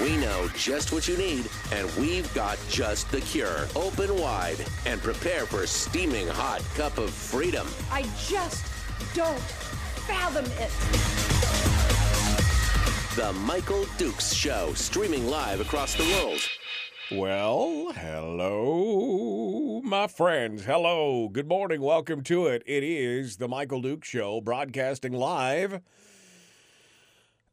We know just what you need, and we've got just the cure. Open wide and prepare for a steaming hot cup of freedom. I just don't fathom it. The Michael Dukes Show, streaming live across the world. Well, hello, my friends. Hello. Good morning. Welcome to it. It is the Michael Duke Show, broadcasting live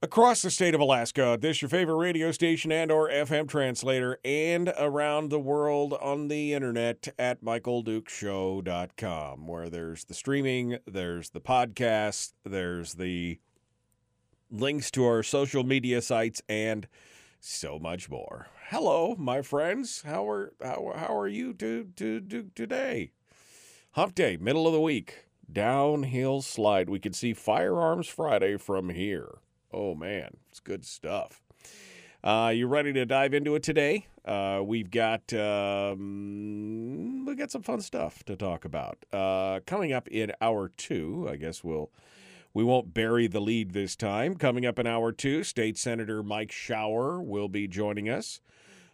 across the state of Alaska. This your favorite radio station and or FM translator and around the world on the internet at michaeldukeshow.com where there's the streaming, there's the podcast, there's the links to our social media sites and so much more. Hello, my friends. How are how, how are you to, to, to today? Hump day, middle of the week. Downhill slide. We can see Firearms Friday from here. Oh man, it's good stuff. Uh, you ready to dive into it today? Uh, we've got um, we got some fun stuff to talk about uh, coming up in hour two. I guess we'll we won't bury the lead this time. Coming up in hour two, State Senator Mike Shower will be joining us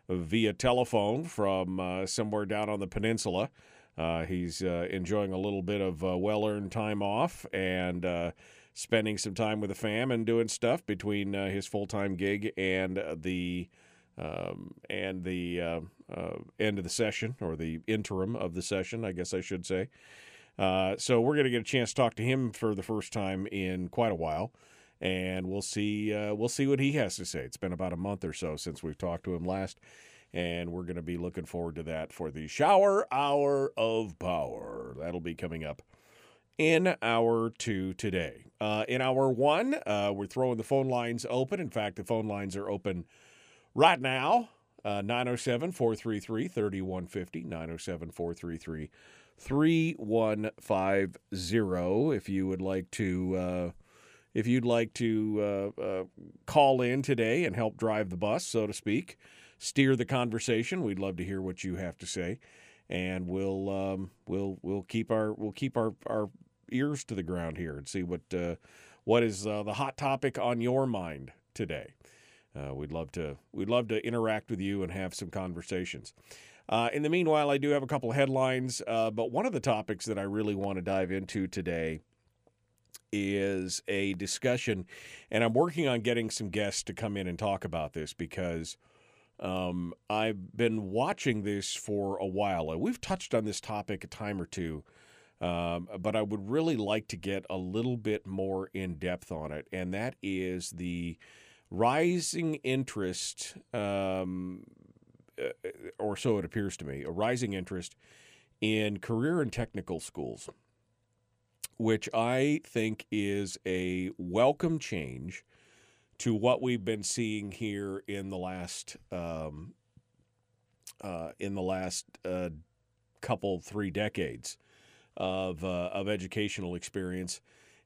via telephone from uh, somewhere down on the peninsula. Uh, he's uh, enjoying a little bit of uh, well earned time off and spending some time with the fam and doing stuff between uh, his full time gig and the. Um, and the end of the session, or the interim of the session, I guess I should say. Uh, so we're going to get a chance to talk to him for the first time in quite a while, and we'll see. Uh, we'll see what he has to say. It's been about a month or so since we've talked to him last, and we're going to be looking forward to that for the shower hour of power. That'll be coming up in hour two today. Uh, in hour one, uh, we're throwing the phone lines open. In fact, the phone lines are open right now. Uh, 907 433 3150. 907 433 3150 if you would like to uh, if you'd like to uh, uh, call in today and help drive the bus so to speak steer the conversation we'd love to hear what you have to say and we'll um, we'll we'll keep our we'll keep our, our ears to the ground here and see what uh, what is uh, the hot topic on your mind today uh, we'd love to we'd love to interact with you and have some conversations uh, in the meanwhile, I do have a couple of headlines, uh, but one of the topics that I really want to dive into today is a discussion, and I'm working on getting some guests to come in and talk about this because um, I've been watching this for a while. We've touched on this topic a time or two, um, but I would really like to get a little bit more in depth on it, and that is the rising interest um, uh, or so it appears to me, a rising interest in career and technical schools, which I think is a welcome change to what we've been seeing here in the last um, uh, in the last uh, couple three decades of uh, of educational experience,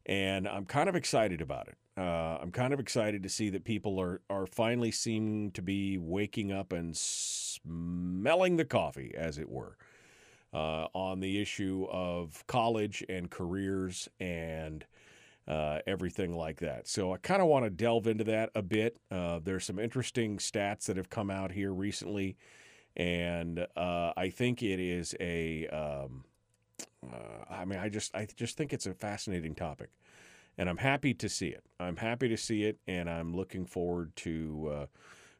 and I'm kind of excited about it. Uh, I'm kind of excited to see that people are are finally seeming to be waking up and smelling the coffee, as it were, uh, on the issue of college and careers and uh, everything like that. So I kind of want to delve into that a bit. Uh, there's some interesting stats that have come out here recently, and uh, I think it is a. Um, uh, I mean, I just I just think it's a fascinating topic and I'm happy to see it. I'm happy to see it, and I'm looking forward to uh,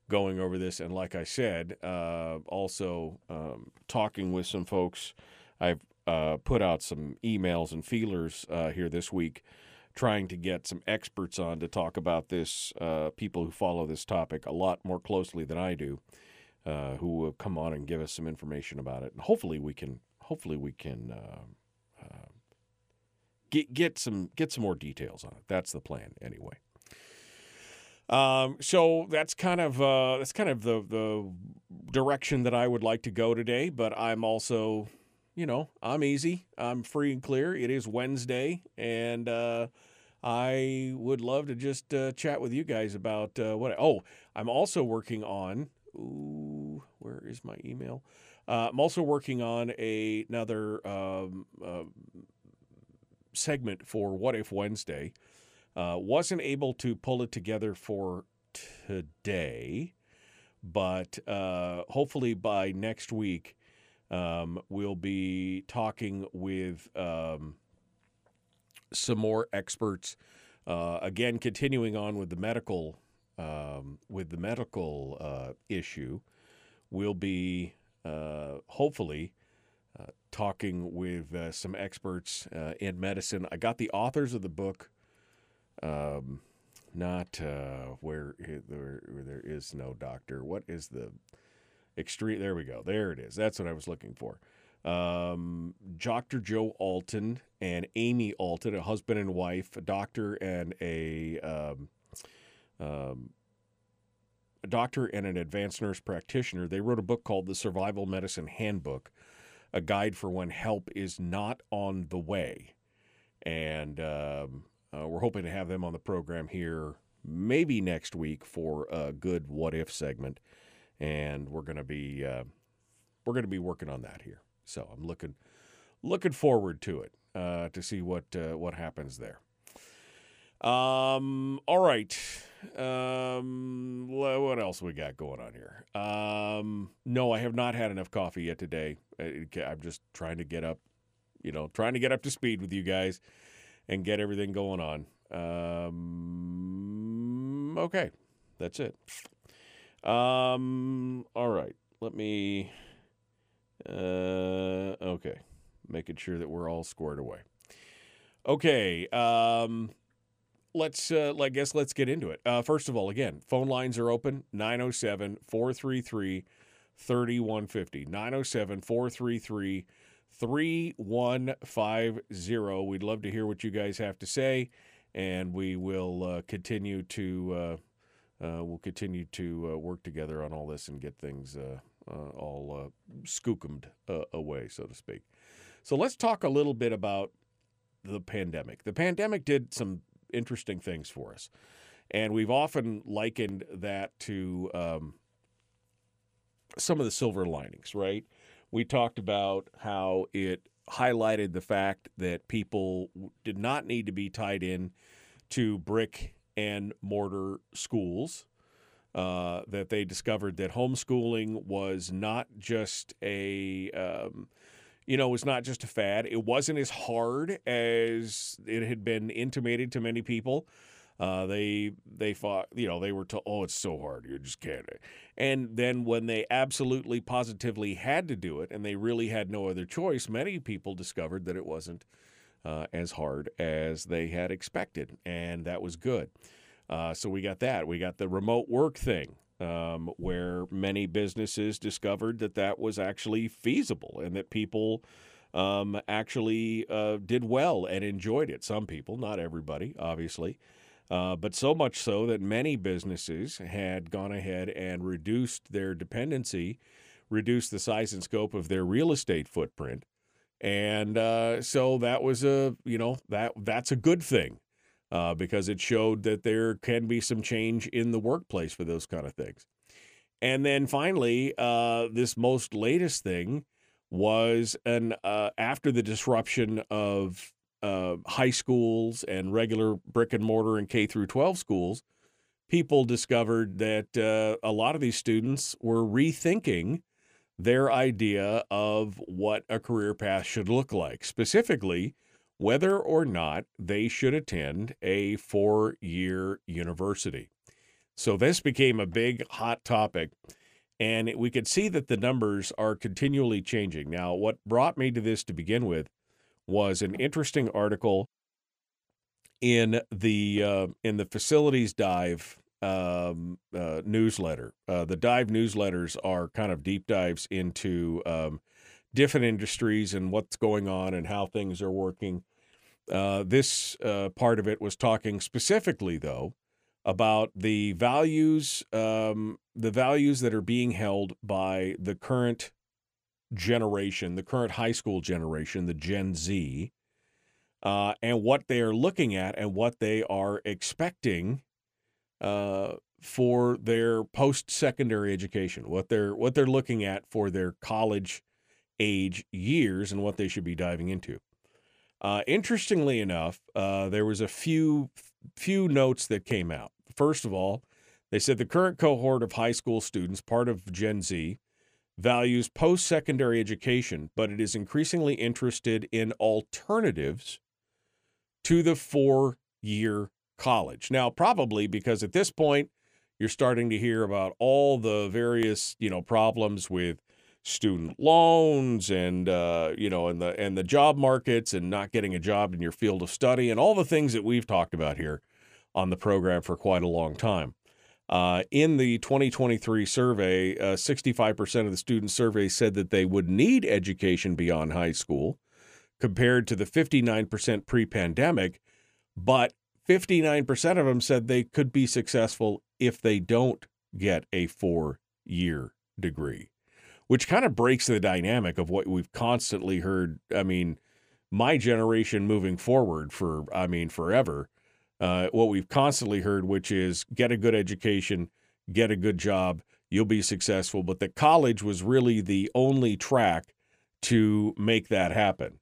going over this. And like I said, uh, also um, talking with some folks. I've uh, put out some emails and feelers uh, here this week, trying to get some experts on to talk about this. Uh, people who follow this topic a lot more closely than I do, who will come on and give us some information about it. And hopefully, we can. Hopefully, we can get get some get some more details on it. That's the plan anyway. Um, so that's kind of uh, that's kind of the the direction that I would like to go today. But I'm also you know, I'm easy. I'm free and clear. It is Wednesday, and uh, I would love to just uh, chat with you guys about uh, what. Oh, I'm also working on. Ooh, where is my email? Uh, I'm also working on a, another um, uh, segment for What If Wednesday. Uh, wasn't able to pull it together for today, but uh, hopefully by next week um, we'll be talking with um, some more experts. Uh, again, continuing on with the medical um, with the medical uh, issue, we'll be hopefully uh, talking with uh, some experts uh, in medicine. I got the authors of the book. Um, not uh, where, there, where there is no doctor. What is the extreme? There we go. There it is. That's what I was looking for. Um, Dr. Joe Alton and Amy Alton, a husband and wife, a doctor and a um, um, a doctor and an advanced nurse practitioner. They wrote a book called The Survival Medicine Handbook, a guide for when help is not on the way. And um, uh, we're hoping to have them on the program here maybe next week for a good what if segment, and we're going to be uh, we're going to be working on that here. So I'm looking looking forward to it uh, to see what uh, what happens there. Um, all right. Um, what else we got going on here? Um, no, I have not had enough coffee yet today. I'm just trying to get up, you know, trying to get up to speed with you guys and get everything going on. Um, okay, that's it. Um, all right, let me. Uh, okay, making sure that we're all squared away. Okay, um, let's uh, I guess let's get into it. Uh, first of all, again, phone lines are open 907 433 3150. 907 433 3150. We'd love to hear what you guys have to say, and we will uh, continue to. Uh, uh, we'll continue to uh, work together on all this and get things all skookumed away, so to speak. So let's talk a little bit about the pandemic. The pandemic did some interesting things for us. And we've often likened that to um, some of the silver linings, right? We talked about how it highlighted the fact that people did not need to be tied in to brick and mortar schools. Uh, that they discovered that homeschooling was not just a um, you know, was not just a fad. It wasn't as hard as it had been intimated to many people. Uh, they they thought, you know, they were told, oh, it's so hard, you just can't. And then when they absolutely positively had to do it, and they really had no other choice, many people discovered that it wasn't uh, as hard as they had expected, and that was good. Uh, so we got that. We got the remote work thing um, where many businesses discovered that that was actually feasible and that people um, actually uh, did well and enjoyed it. Some people, not everybody, obviously. Uh, but so much so that many businesses had gone ahead and reduced their dependency, reduced the size and scope of their real estate footprint. And uh, so that was a, you know, that that's a good thing uh, because it showed that there can be some change in the workplace for those kind of things. And then finally, uh, this most latest thing was an uh, after the disruption of uh, high schools and regular brick and mortar and K through 12 schools, people discovered that uh, a lot of these students were rethinking their idea of what a career path should look like. Specifically, whether or not they should attend a four year university. So this became a big hot topic, and we could see that the numbers are continually changing. Now, what brought me to this to begin with was an interesting article in the uh, in the facilities dive um, uh, newsletter. Uh, the dive newsletters are kind of deep dives into um, different industries and what's going on and how things are working. Uh, this uh, part of it was talking specifically, though, about the values, um, the values that are being held by the current generation, the current high school generation, the Gen Z, uh, and what they are looking at and what they are expecting uh, for their post-secondary education, what they're what they're looking at for their college age years, and what they should be diving into. Uh, interestingly enough, uh, there was a few few notes that came out. First of all, they said the current cohort of high school students, part of Gen Z, values post secondary education, but it is increasingly interested in alternatives to the four year college. Now, probably because at this point, you're starting to hear about all the various, you know, problems with student loans and uh, you know and the and the job markets and not getting a job in your field of study and all the things that we've talked about here on the program for quite a long time. Uh, in the 2023 survey, uh, 65% of the students surveyed said that they would need education beyond high school, compared to the 59% pre pandemic. But 59% of them said they could be successful if they don't get a four year degree, which kind of breaks the dynamic of what we've constantly heard. I mean, my generation moving forward for, I mean, forever uh, what we've constantly heard, which is get a good education, get a good job, you'll be successful. But the college was really the only track to make that happen.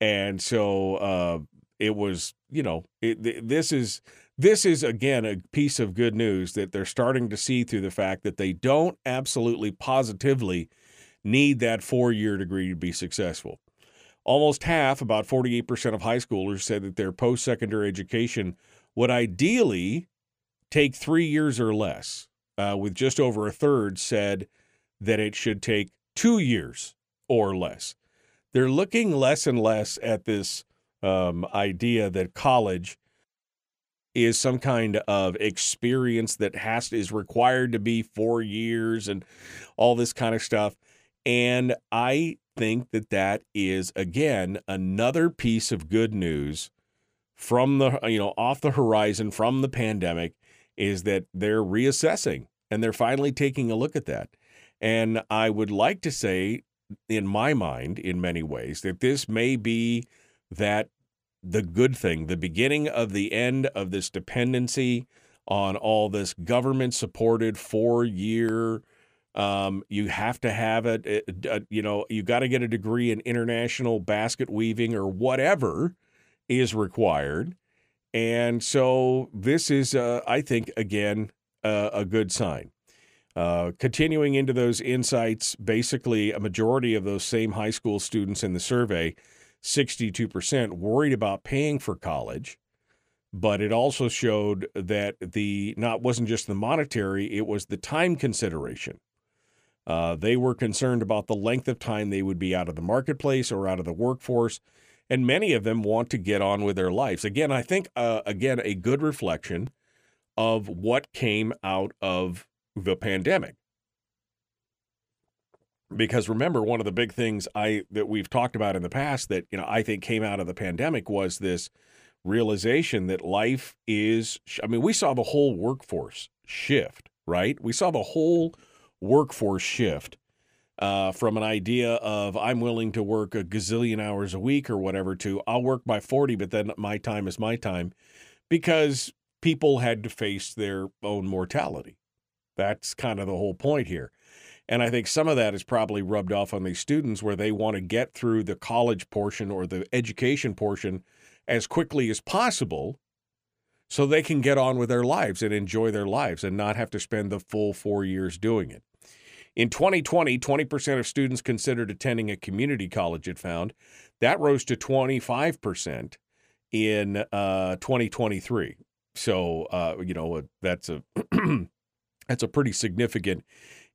And so uh, it was, you know, it, this is this is again a piece of good news that they're starting to see through the fact that they don't absolutely positively need that four year degree to be successful. Almost half, about 48% of high schoolers said that their post secondary education would ideally take three years or less, uh, with just over a third said that it should take two years or less. They're looking less and less at this um, idea that college is some kind of experience that has is required to be four years and all this kind of stuff. And I think that that is again another piece of good news from the you know off the horizon from the pandemic is that they're reassessing and they're finally taking a look at that. And I would like to say in my mind in many ways that this may be that the good thing, the beginning of the end of this dependency on all this government supported 4 year um, you have to have uh, you know, you got to get a degree in international basket weaving or whatever is required. And so this is, uh, I think, again, uh, a good sign. Uh, continuing into those insights, basically, a majority of those same high school students in the survey, 62%, worried about paying for college. But it also showed that the not wasn't just the monetary; it was the time consideration. Uh, they were concerned about the length of time they would be out of the marketplace or out of the workforce, and many of them want to get on with their lives. Again, I think, uh, again, a good reflection of what came out of the pandemic. Because remember, one of the big things I that we've talked about in the past that you know I think came out of the pandemic was this realization that life is. I mean, we saw the whole workforce shift, right? We saw the whole workforce shift uh, from an idea of I'm willing to work a gazillion hours a week or whatever to I'll work by 40, but then my time is my time because people had to face their own mortality. That's kind of the whole point here. And I think some of that is probably rubbed off on these students where they want to get through the college portion or the education portion as quickly as possible so they can get on with their lives and enjoy their lives and not have to spend the full four years doing it. In 2020, 20% of students considered attending a community college, it found. That rose to 25% in uh, 2023. So, uh, you know, that's a that's a pretty significant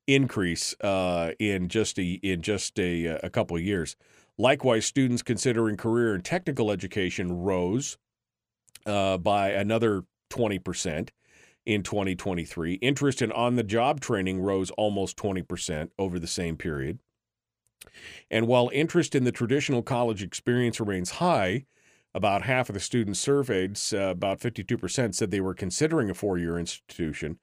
increase uh, in just a in just a, a couple of years. Likewise, students considering career and technical education rose uh, by another 20 percent in 2023. Interest in on the job training rose almost 20% over the same period. And while interest in the traditional college experience remains high, about half of the students surveyed, uh, about 52%, said they were considering a four year institution.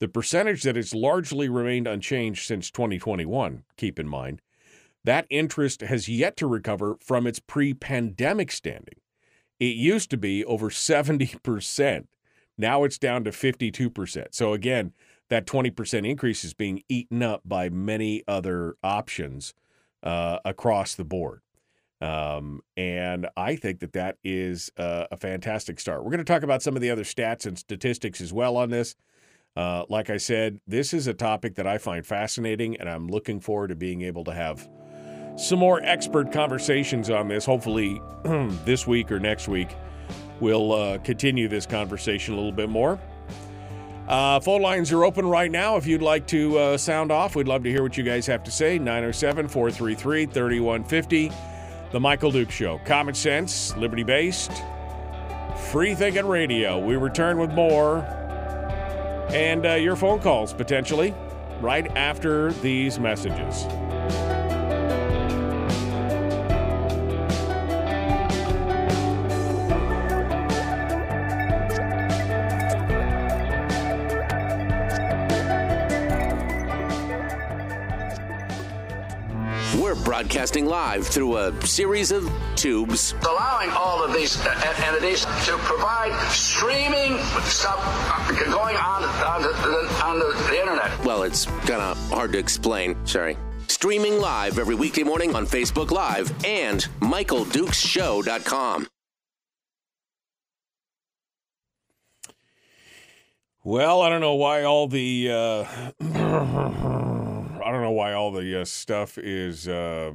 The percentage that has largely remained unchanged since 2021, keep in mind. that interest has yet to recover from its pre pandemic standing. It used to be over 70%. Now it's down to 52%. So again, that 20% increase is being eaten up by many other options uh, across the board. Um, and I think that that is uh, a fantastic start. We're going to talk about some of the other stats and statistics as well on this. Uh, like I said, this is a topic that I find fascinating, and I'm looking forward to being able to have some more expert conversations on this. Hopefully, this week or next week, we'll uh, continue this conversation a little bit more. Uh, phone lines are open right now. If you'd like to uh, sound off, we'd love to hear what you guys have to say. 907 433 3150. The Michael Duke Show. Common sense, liberty based, free thinking radio. We return with more and uh, your phone calls potentially right after these messages. Broadcasting live through a series of tubes. allowing all of these uh, entities to provide streaming stuff uh, going on on the, on the, the internet. Well, it's kind of hard to explain. Sorry. Streaming live every weekday morning on Facebook Live and MichaelDukesShow.com. Well, I don't know why all the uh, I don't know why all the uh, stuff is uh,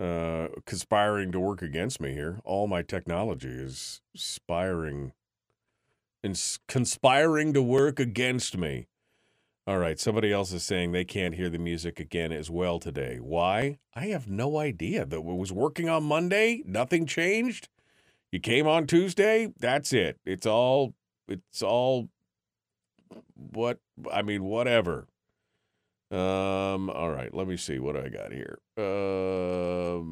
uh, conspiring to work against me here. All my technology is conspiring and conspiring to work against me. All right, somebody else is saying they can't hear the music again as well today. Why? I have no idea. That it was working on Monday. Nothing changed. You came on Tuesday. That's it. It's all. It's all. What I mean, whatever. Um. All right. Let me see what I got here. Um.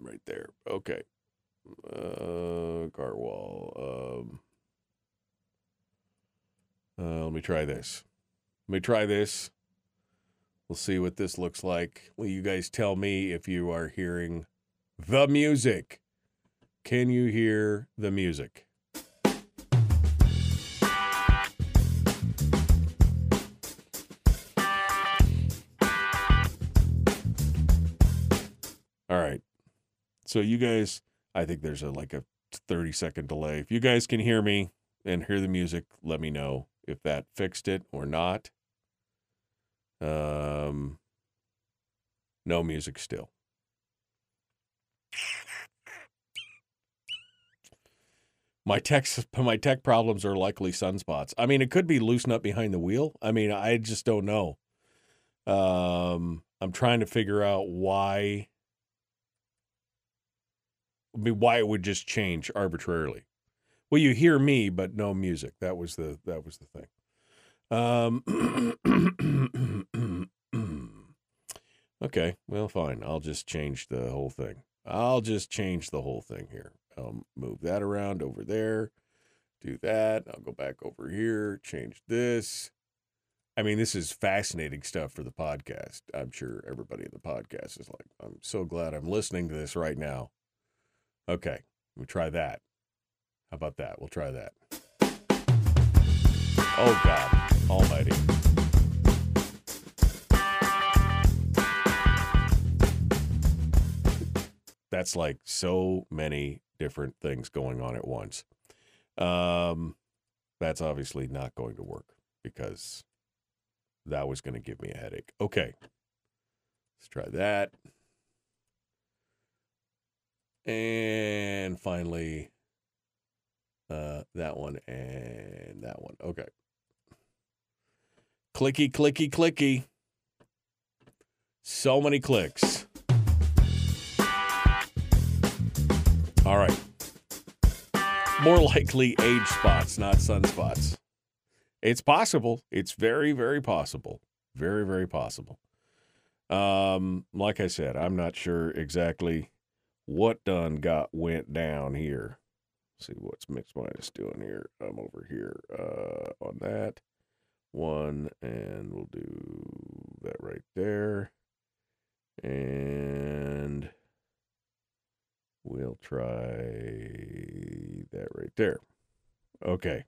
Right there. Okay. Uh. Carwall. Um. Uh, let me try this. Let me try this. We'll see what this looks like. Will you guys tell me if you are hearing the music? Can you hear the music? So you guys, I think there's a like a 30 second delay. If you guys can hear me and hear the music, let me know if that fixed it or not. Um, no music still. My tech, my tech problems are likely sunspots. I mean, it could be loosen up behind the wheel. I mean, I just don't know. Um, I'm trying to figure out why. I mean, why it would just change arbitrarily. Well, you hear me, but no music. That was the that was the thing. Um, okay, well, fine. I'll just change the whole thing. I'll just change the whole thing here. I'll move that around over there. Do that. I'll go back over here. Change this. I mean, this is fascinating stuff for the podcast. I'm sure everybody in the podcast is like, I'm so glad I'm listening to this right now. Okay, we'll try that. How about that? We'll try that. Oh, God Almighty. That's like so many different things going on at once. Um, that's obviously not going to work because that was going to give me a headache. Okay. Let's try that. And finally, uh, that one and that one. Okay. Clicky, clicky, clicky. So many clicks. All right. More likely age spots, not sunspots. It's possible. It's very, very possible. Very, very possible. Um, like I said, I'm not sure exactly what done got went down here. see what's mix minus doing here. I'm over here uh, on that one, and we'll do that right there. And we'll try that right there. Okay.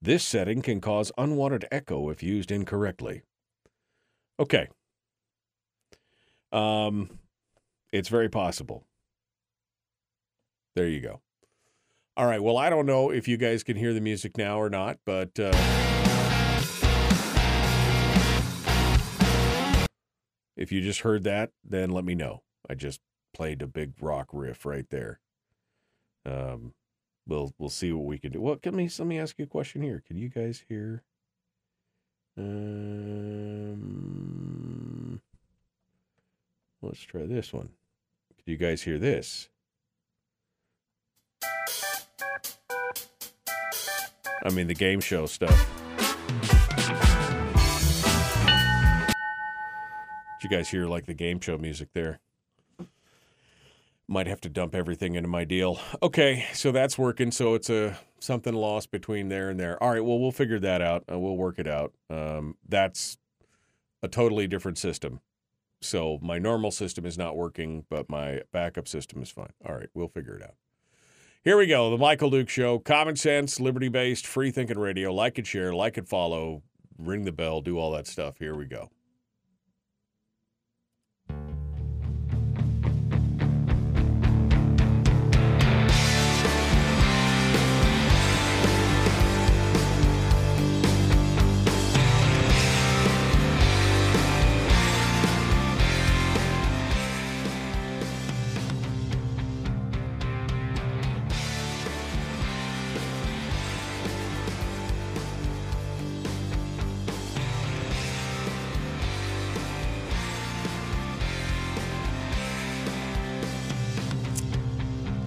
This setting can cause unwanted echo if used incorrectly. Okay. Um, it's very possible. There you go. All right. Well, I don't know if you guys can hear the music now or not, but uh, if you just heard that, then let me know. I just played a big rock riff right there. Um, we'll we'll see what we can do. Well, let me let me ask you a question here. Can you guys hear? Um, let's try this one. Can you guys hear this? I mean, the game show stuff. Did you guys hear like the game show music there? Might have to dump everything into my deal. Okay, so that's working. So it's a something lost between there and there. All right, well we'll figure that out. Uh, we'll work it out. Um, that's a totally different system. So my normal system is not working, but my backup system is fine. All right, we'll figure it out. Here we go. The Michael Duke Show. Common sense, liberty based, free thinking radio. Like and share, like and follow, ring the bell, do all that stuff. Here we go.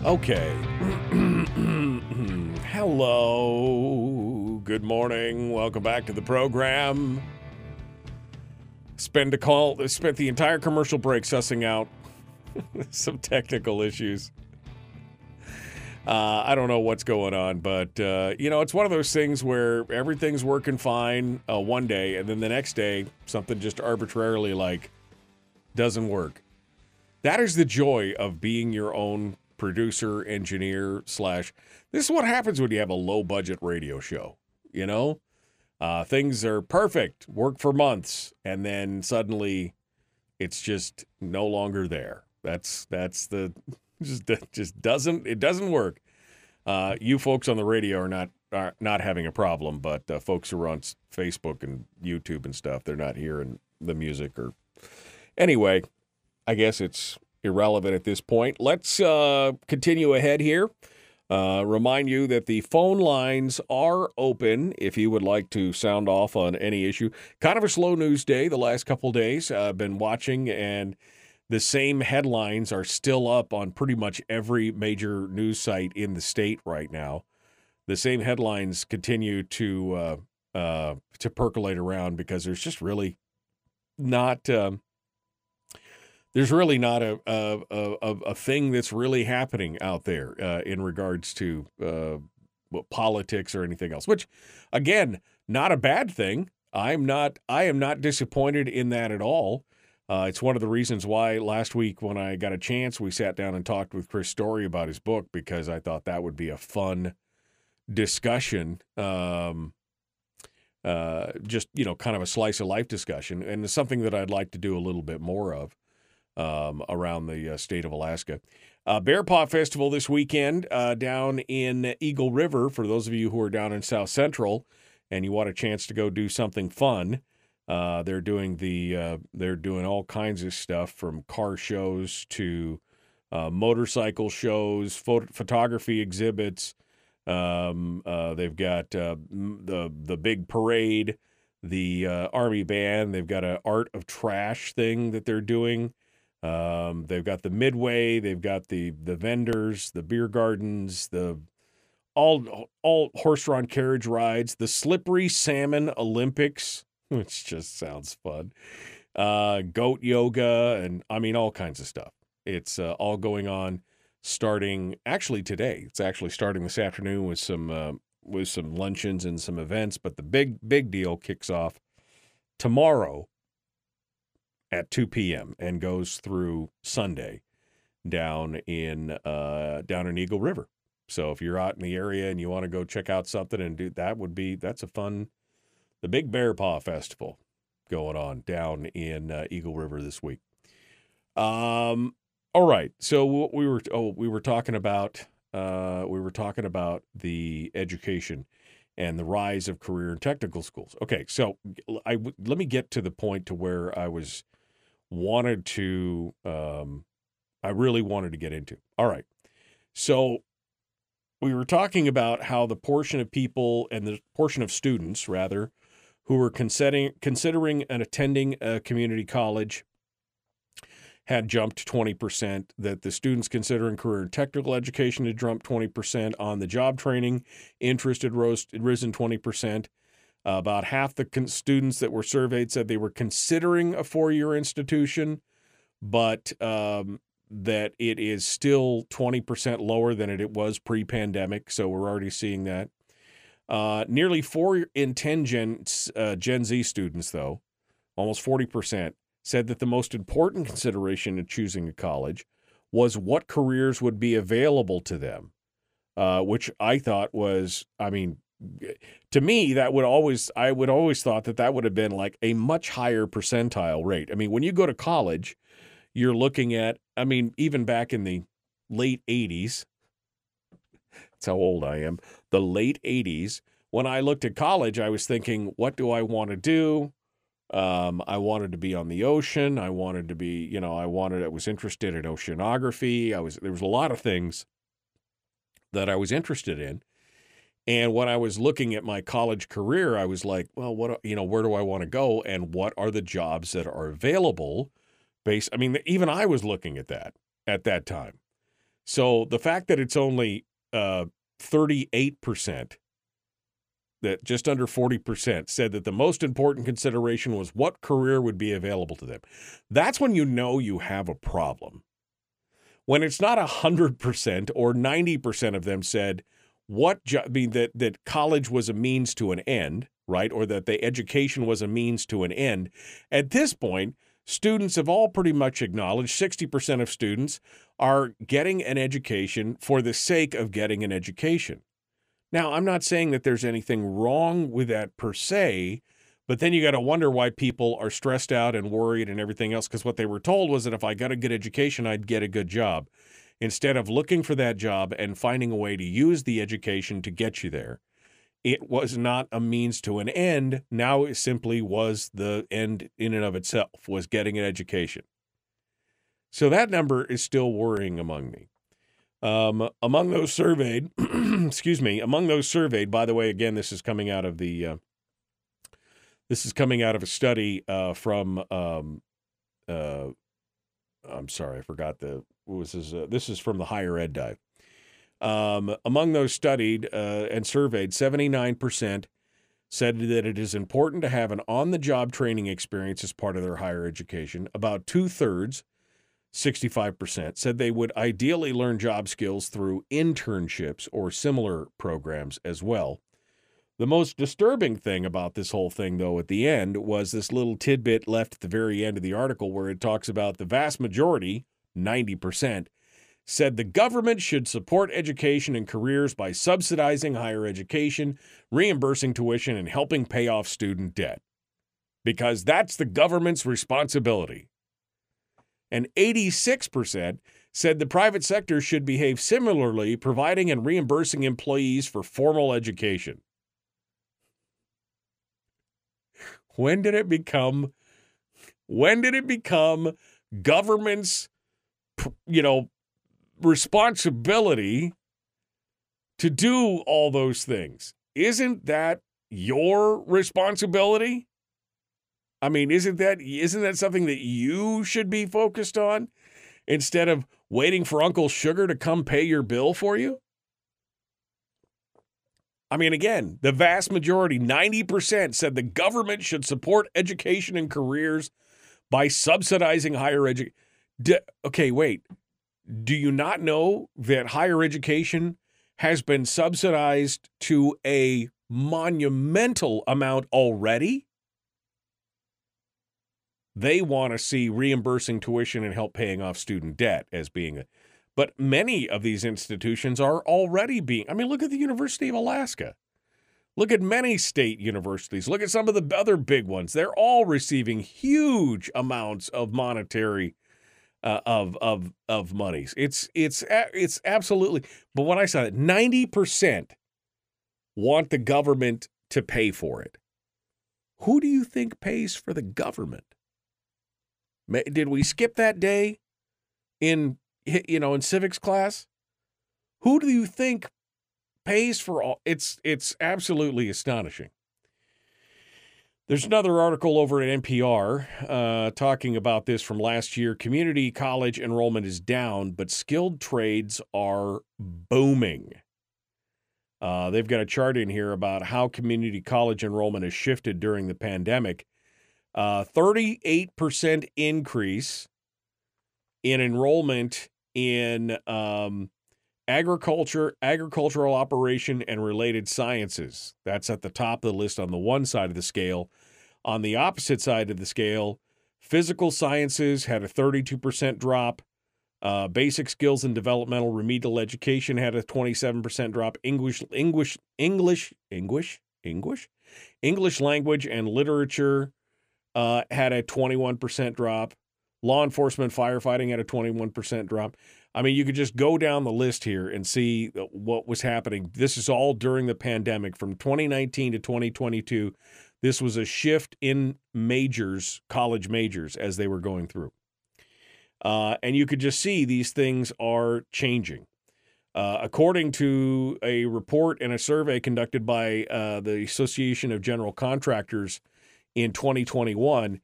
Okay. Hello. Good morning. Welcome back to the program. Spend a call. Spent the entire commercial break sussing out some technical issues. Uh, I don't know what's going on, but uh, you know, it's one of those things where everything's working fine uh, one day, and then the next day something just arbitrarily like doesn't work. That is the joy of being your own producer, engineer, slash. This is what happens when you have a low budget radio show. You know, uh, things are perfect, work for months, and then suddenly it's just no longer there. That's that's the just just doesn't it doesn't work. Uh, you folks on the radio are not are not having a problem, but uh, folks who are on Facebook and YouTube and stuff, they're not hearing the music or anyway. I guess it's irrelevant at this point. Let's uh, continue ahead here. Uh, remind you that the phone lines are open if you would like to sound off on any issue. Kind of a slow news day the last couple days. I've been watching, and the same headlines are still up on pretty much every major news site in the state right now. The same headlines continue to uh, uh to percolate around because there's just really not. Um, there's really not a a, a, a thing that's really happening out there uh, in regards to uh, politics or anything else. Which, again, not a bad thing. I'm not. I am not disappointed in that at all. Uh, it's one of the reasons why last week, when I got a chance, we sat down and talked with Chris Story about his book because I thought that would be a fun discussion. Um, uh, just you know, kind of a slice of life discussion, and it's something that I'd like to do a little bit more of um, around the uh, state of Alaska. Uh, Bear Paw Festival this weekend uh, down in Eagle River. For those of you who are down in South Central and you want a chance to go do something fun, uh, they're doing the uh, they're doing all kinds of stuff from car shows to uh, motorcycle shows, photography exhibits. Um, they've got the the big parade, the army band. They've got an art of trash thing that they're doing. Um, they've got the midway, they've got the the vendors, the beer gardens, the all all horse-drawn carriage rides, the slippery salmon Olympics, which just sounds fun. Uh, goat yoga, and I mean all kinds of stuff. It's uh, all going on starting actually today. It's actually starting this afternoon with some uh, with some luncheons and some events, but the big big deal kicks off tomorrow at 2 p.m. and goes through Sunday down in uh, down in Eagle River. So if you're out in the area and you want to go check out something and do that would be that's a fun the Big Bear Paw Festival going on down in uh, Eagle River this week. Um all right. So we were oh we were talking about uh we were talking about the education and the rise of career and technical schools. Okay, so I let me get to the point to where I was wanted to um I really wanted to get into. All right. So we were talking about how the portion of people and the portion of students, rather, who were considering considering and attending a community college had jumped 20%, that the students considering career and technical education had jumped 20%, on the job training interest had rose, risen 20%. Uh, about half the con- students that were surveyed said they were considering a four year institution, but um, that it is still 20% lower than it was pre pandemic. So we're already seeing that. Uh, nearly four in 10 Gen, uh, Gen Z students, though, almost 40%, said that the most important consideration in choosing a college was what careers would be available to them, uh, which I thought was, I mean, to me, that would always, I would always thought that that would have been like a much higher percentile rate. I mean, when you go to college, you're looking at, I mean, even back in the late 80s, that's how old I am, the late 80s, when I looked at college, I was thinking, what do I want to do? Um, I wanted to be on the ocean. I wanted to be, you know, I wanted, I was interested in oceanography. I was, there was a lot of things that I was interested in. And when I was looking at my college career, I was like, well, what, you know, where do I want to go? And what are the jobs that are available based? I mean, even I was looking at that at that time. So the fact that it's only uh, 38%, that just under 40% said that the most important consideration was what career would be available to them. That's when you know you have a problem. When it's not 100% or 90% of them said, what jo- I mean that that college was a means to an end, right? Or that the education was a means to an end. At this point, students have all pretty much acknowledged 60% of students are getting an education for the sake of getting an education. Now, I'm not saying that there's anything wrong with that per se, but then you got to wonder why people are stressed out and worried and everything else because what they were told was that if I got a good education, I'd get a good job instead of looking for that job and finding a way to use the education to get you there. It was not a means to an end. Now it simply was the end in and of itself, was getting an education. So that number is still worrying among me. Um, among those surveyed, excuse me, among those surveyed, by the way, again, this is coming out of the, uh, this is coming out of a study uh, from, um, uh, I'm sorry, I forgot the this? Uh, this is from the higher ed dive. Um, among those studied uh, and surveyed, 79% said that it is important to have an on the job training experience as part of their higher education. About two thirds, 65%, said they would ideally learn job skills through internships or similar programs as well. The most disturbing thing about this whole thing, though, at the end was this little tidbit left at the very end of the article where it talks about the vast majority 90%, said the government should support education and careers by subsidizing higher education, reimbursing tuition, and helping pay off student debt. Because that's the government's responsibility. And 86% said the private sector should behave similarly, providing and reimbursing employees for formal education. When did it become when did it become government's you know, responsibility to do all those things. Isn't that your responsibility? I mean, isn't that isn't that something that you should be focused on instead of waiting for Uncle Sugar to come pay your bill for you? I mean, again, the vast majority, 90%, said the government should support education and careers by subsidizing higher education. D- okay, wait. Do you not know that higher education has been subsidized to a monumental amount already? they want to see reimbursing tuition and help paying off student debt as being a but many of these institutions are already being I mean look at the University of Alaska. Look at many state universities. Look at some of the other big ones. They're all receiving huge amounts of monetary uh, of of of monies. It's it's it's absolutely. But when I saw it, ninety percent want the government to pay for it. Who do you think pays for the government? Did we skip that day in you know in civics class? Who do you think pays for all? It's it's absolutely astonishing. There's another article over at NPR uh, talking about this from last year. Community college enrollment is down, but skilled trades are booming. Uh, they've got a chart in here about how community college enrollment has shifted during the pandemic. Uh, 38% increase in enrollment in um, agriculture, agricultural operation, and related sciences. That's at the top of the list on the one side of the scale. On the opposite side of the scale, physical sciences had a 32% drop. Uh, basic skills and developmental remedial education had a 27% drop. English, English, English, English, English, English language and literature uh, had a 21% drop. Law enforcement, firefighting had a 21% drop. I mean, you could just go down the list here and see what was happening. This is all during the pandemic from 2019 to 2022. This was a shift in majors, college majors, as they were going through. Uh, and you could just see these things are changing. Uh, according to a report and a survey conducted by uh, the Association of General Contractors in 2021,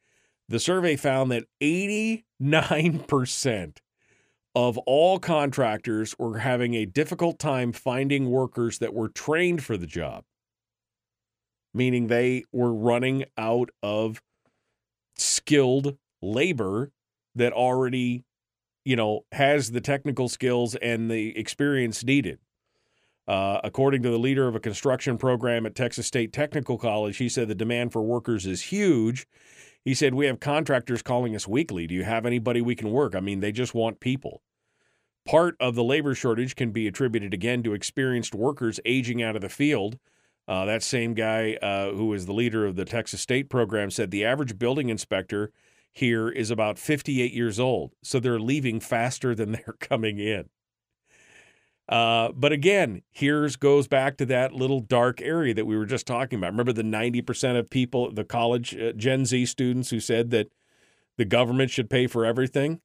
the survey found that 89% of all contractors were having a difficult time finding workers that were trained for the job, meaning they were running out of skilled labor that already, you know, has the technical skills and the experience needed. Uh, according to the leader of a construction program at Texas State Technical College, he said the demand for workers is huge. He said, We have contractors calling us weekly. Do you have anybody we can work? I mean, they just want people. Part of the labor shortage can be attributed again to experienced workers aging out of the field. Uh, that same guy uh, who is the leader of the Texas State program said the average building inspector here is about 58 years old. So they're leaving faster than they're coming in. Uh, but again, here's goes back to that little dark area that we were just talking about. Remember the 90% of people, the college uh, Gen Z students who said that the government should pay for everything?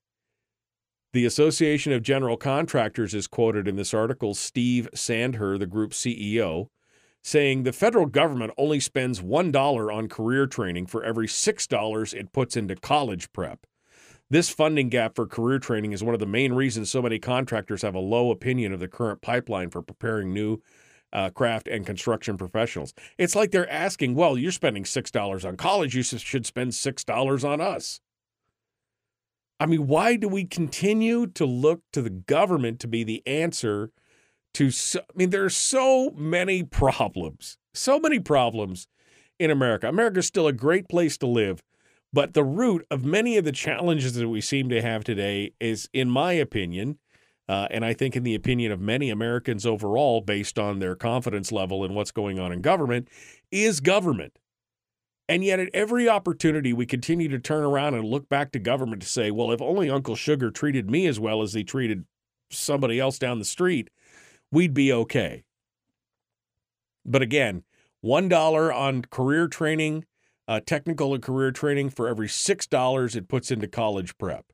The Association of General Contractors is quoted in this article, Steve Sandherr, the group's CEO, saying the federal government only spends $1 on career training for every $6 it puts into college prep. This funding gap for career training is one of the main reasons so many contractors have a low opinion of the current pipeline for preparing new uh, craft and construction professionals. It's like they're asking, well, you're spending $6 on college, you should spend $6 on us. I mean, why do we continue to look to the government to be the answer to? So, I mean, there are so many problems, so many problems in America. America is still a great place to live, but the root of many of the challenges that we seem to have today is, in my opinion, uh, and I think in the opinion of many Americans overall, based on their confidence level in what's going on in government, is government. And yet, at every opportunity, we continue to turn around and look back to government to say, well, if only Uncle Sugar treated me as well as he treated somebody else down the street, we'd be okay. But again, $1 on career training uh, technical and career training for every six dollars it puts into college prep.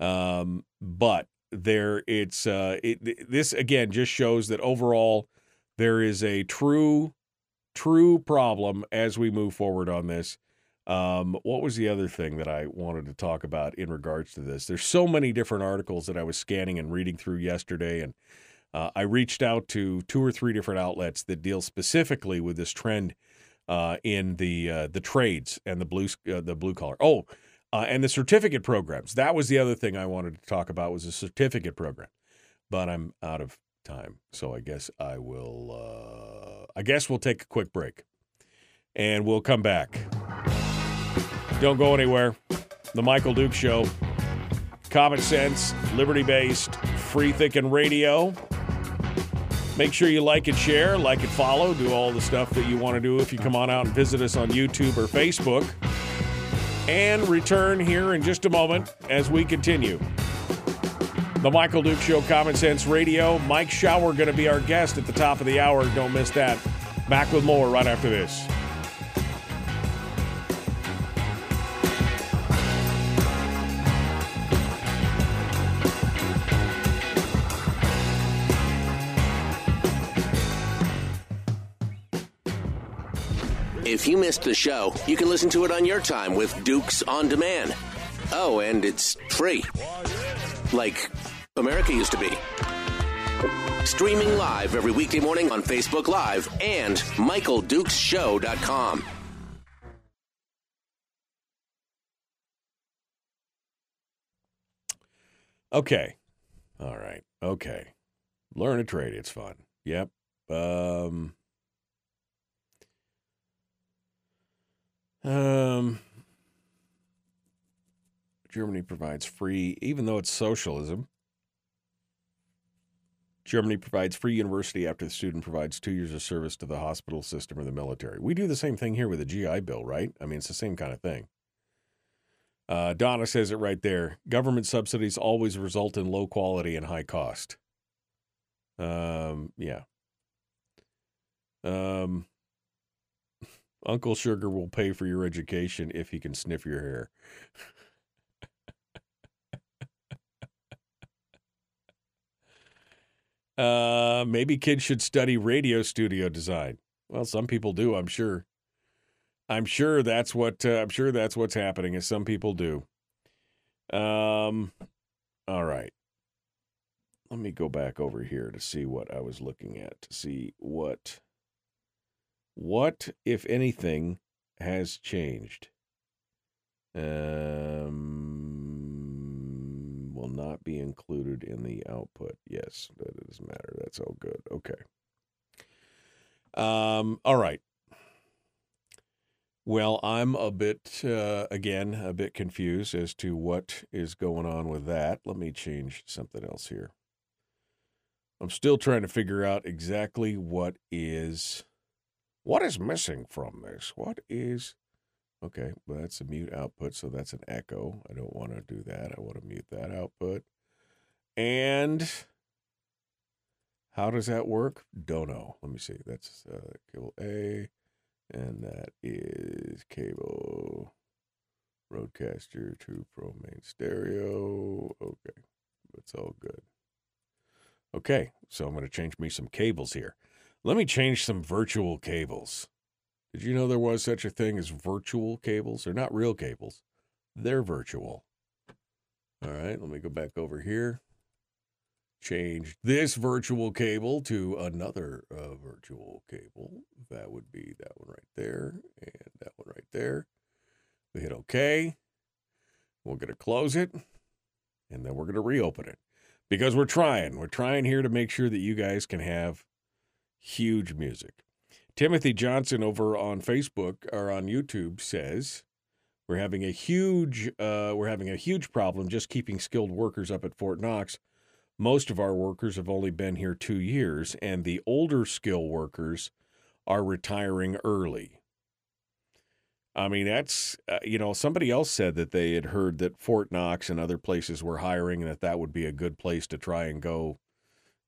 Um, but there, it's uh, it, this again just shows that overall there is a true, true problem as we move forward on this. Um, what was the other thing that I wanted to talk about in regards to this? There's so many different articles that I was scanning and reading through yesterday, and uh, I reached out to two or three different outlets that deal specifically with this trend uh, in the uh, the trades and the blue uh, the blue collar. Oh, uh, and the certificate programs. That was the other thing I wanted to talk about was the certificate program. But I'm out of time, so I guess I will. Uh, I guess we'll take a quick break, and we'll come back. Don't go anywhere. The Michael Duke Show. Common sense, liberty based, free thinking radio. Make sure you like and share, like and follow, do all the stuff that you want to do if you come on out and visit us on YouTube or Facebook. And return here in just a moment as we continue. The Michael Duke Show, Common Sense Radio. Mike Shower going to be our guest at the top of the hour. Don't miss that. Back with more right after this. If you missed the show, you can listen to it on your time with Dukes on Demand. Oh, and it's free. Like America used to be. Streaming live every weekday morning on Facebook Live and MichaelDukesShow.com. Okay. All right. Okay. Learn a trade. It's fun. Yep. Um, um, Germany provides free, even though it's socialism. Germany provides free university after the student provides two years of service to the hospital system or the military. We do the same thing here with the GI Bill, right? I mean, it's the same kind of thing. Uh, Donna says it right there. Government subsidies always result in low quality and high cost. Um, yeah. Um, Uncle Sugar will pay for your education if he can sniff your hair. uh, maybe kids should study radio studio design. Well, some people do, I'm sure. I'm sure that's what uh, I'm sure that's what's happening. As some people do. Um, all right. Let me go back over here to see what I was looking at to see what what if anything has changed. Um, will not be included in the output. Yes, that doesn't matter. That's all good. Okay. Um, all right. Well, I'm a bit, uh, again, a bit confused as to what is going on with that. Let me change something else here. I'm still trying to figure out exactly what is, what is missing from this. What is, okay, well, that's a mute output, so that's an echo. I don't want to do that. I want to mute that output. And how does that work? Don't know. Let me see. That's uh, cable A and that is cable RODECaster to pro main stereo okay that's all good okay so i'm going to change me some cables here let me change some virtual cables did you know there was such a thing as virtual cables they're not real cables they're virtual all right let me go back over here change this virtual cable to another uh, virtual cable. That would be that one right there and that one right there. We hit OK. We're going to close it and then we're going to reopen it because we're trying. We're trying here to make sure that you guys can have huge music. Timothy Johnson over on Facebook or on YouTube says, we're having a huge uh, we're having a huge problem just keeping skilled workers up at Fort Knox most of our workers have only been here two years, and the older skill workers are retiring early. I mean, that's, uh, you know, somebody else said that they had heard that Fort Knox and other places were hiring and that that would be a good place to try and go.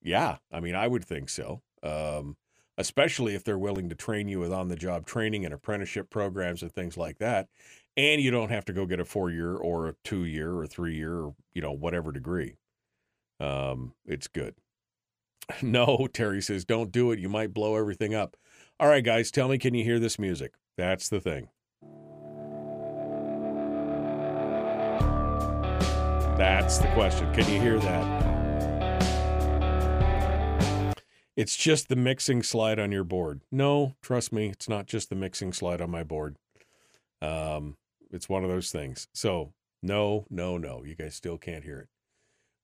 Yeah, I mean, I would think so. Um, especially if they're willing to train you with on the job training and apprenticeship programs and things like that. And you don't have to go get a four year or a two year or three year or, you know, whatever degree. Um, it's good. No, Terry says, don't do it. You might blow everything up. All right, guys, tell me, can you hear this music? That's the thing. That's the question. Can you hear that? It's just the mixing slide on your board. No, trust me, it's not just the mixing slide on my board. Um, it's one of those things. So, no, no, no. You guys still can't hear it.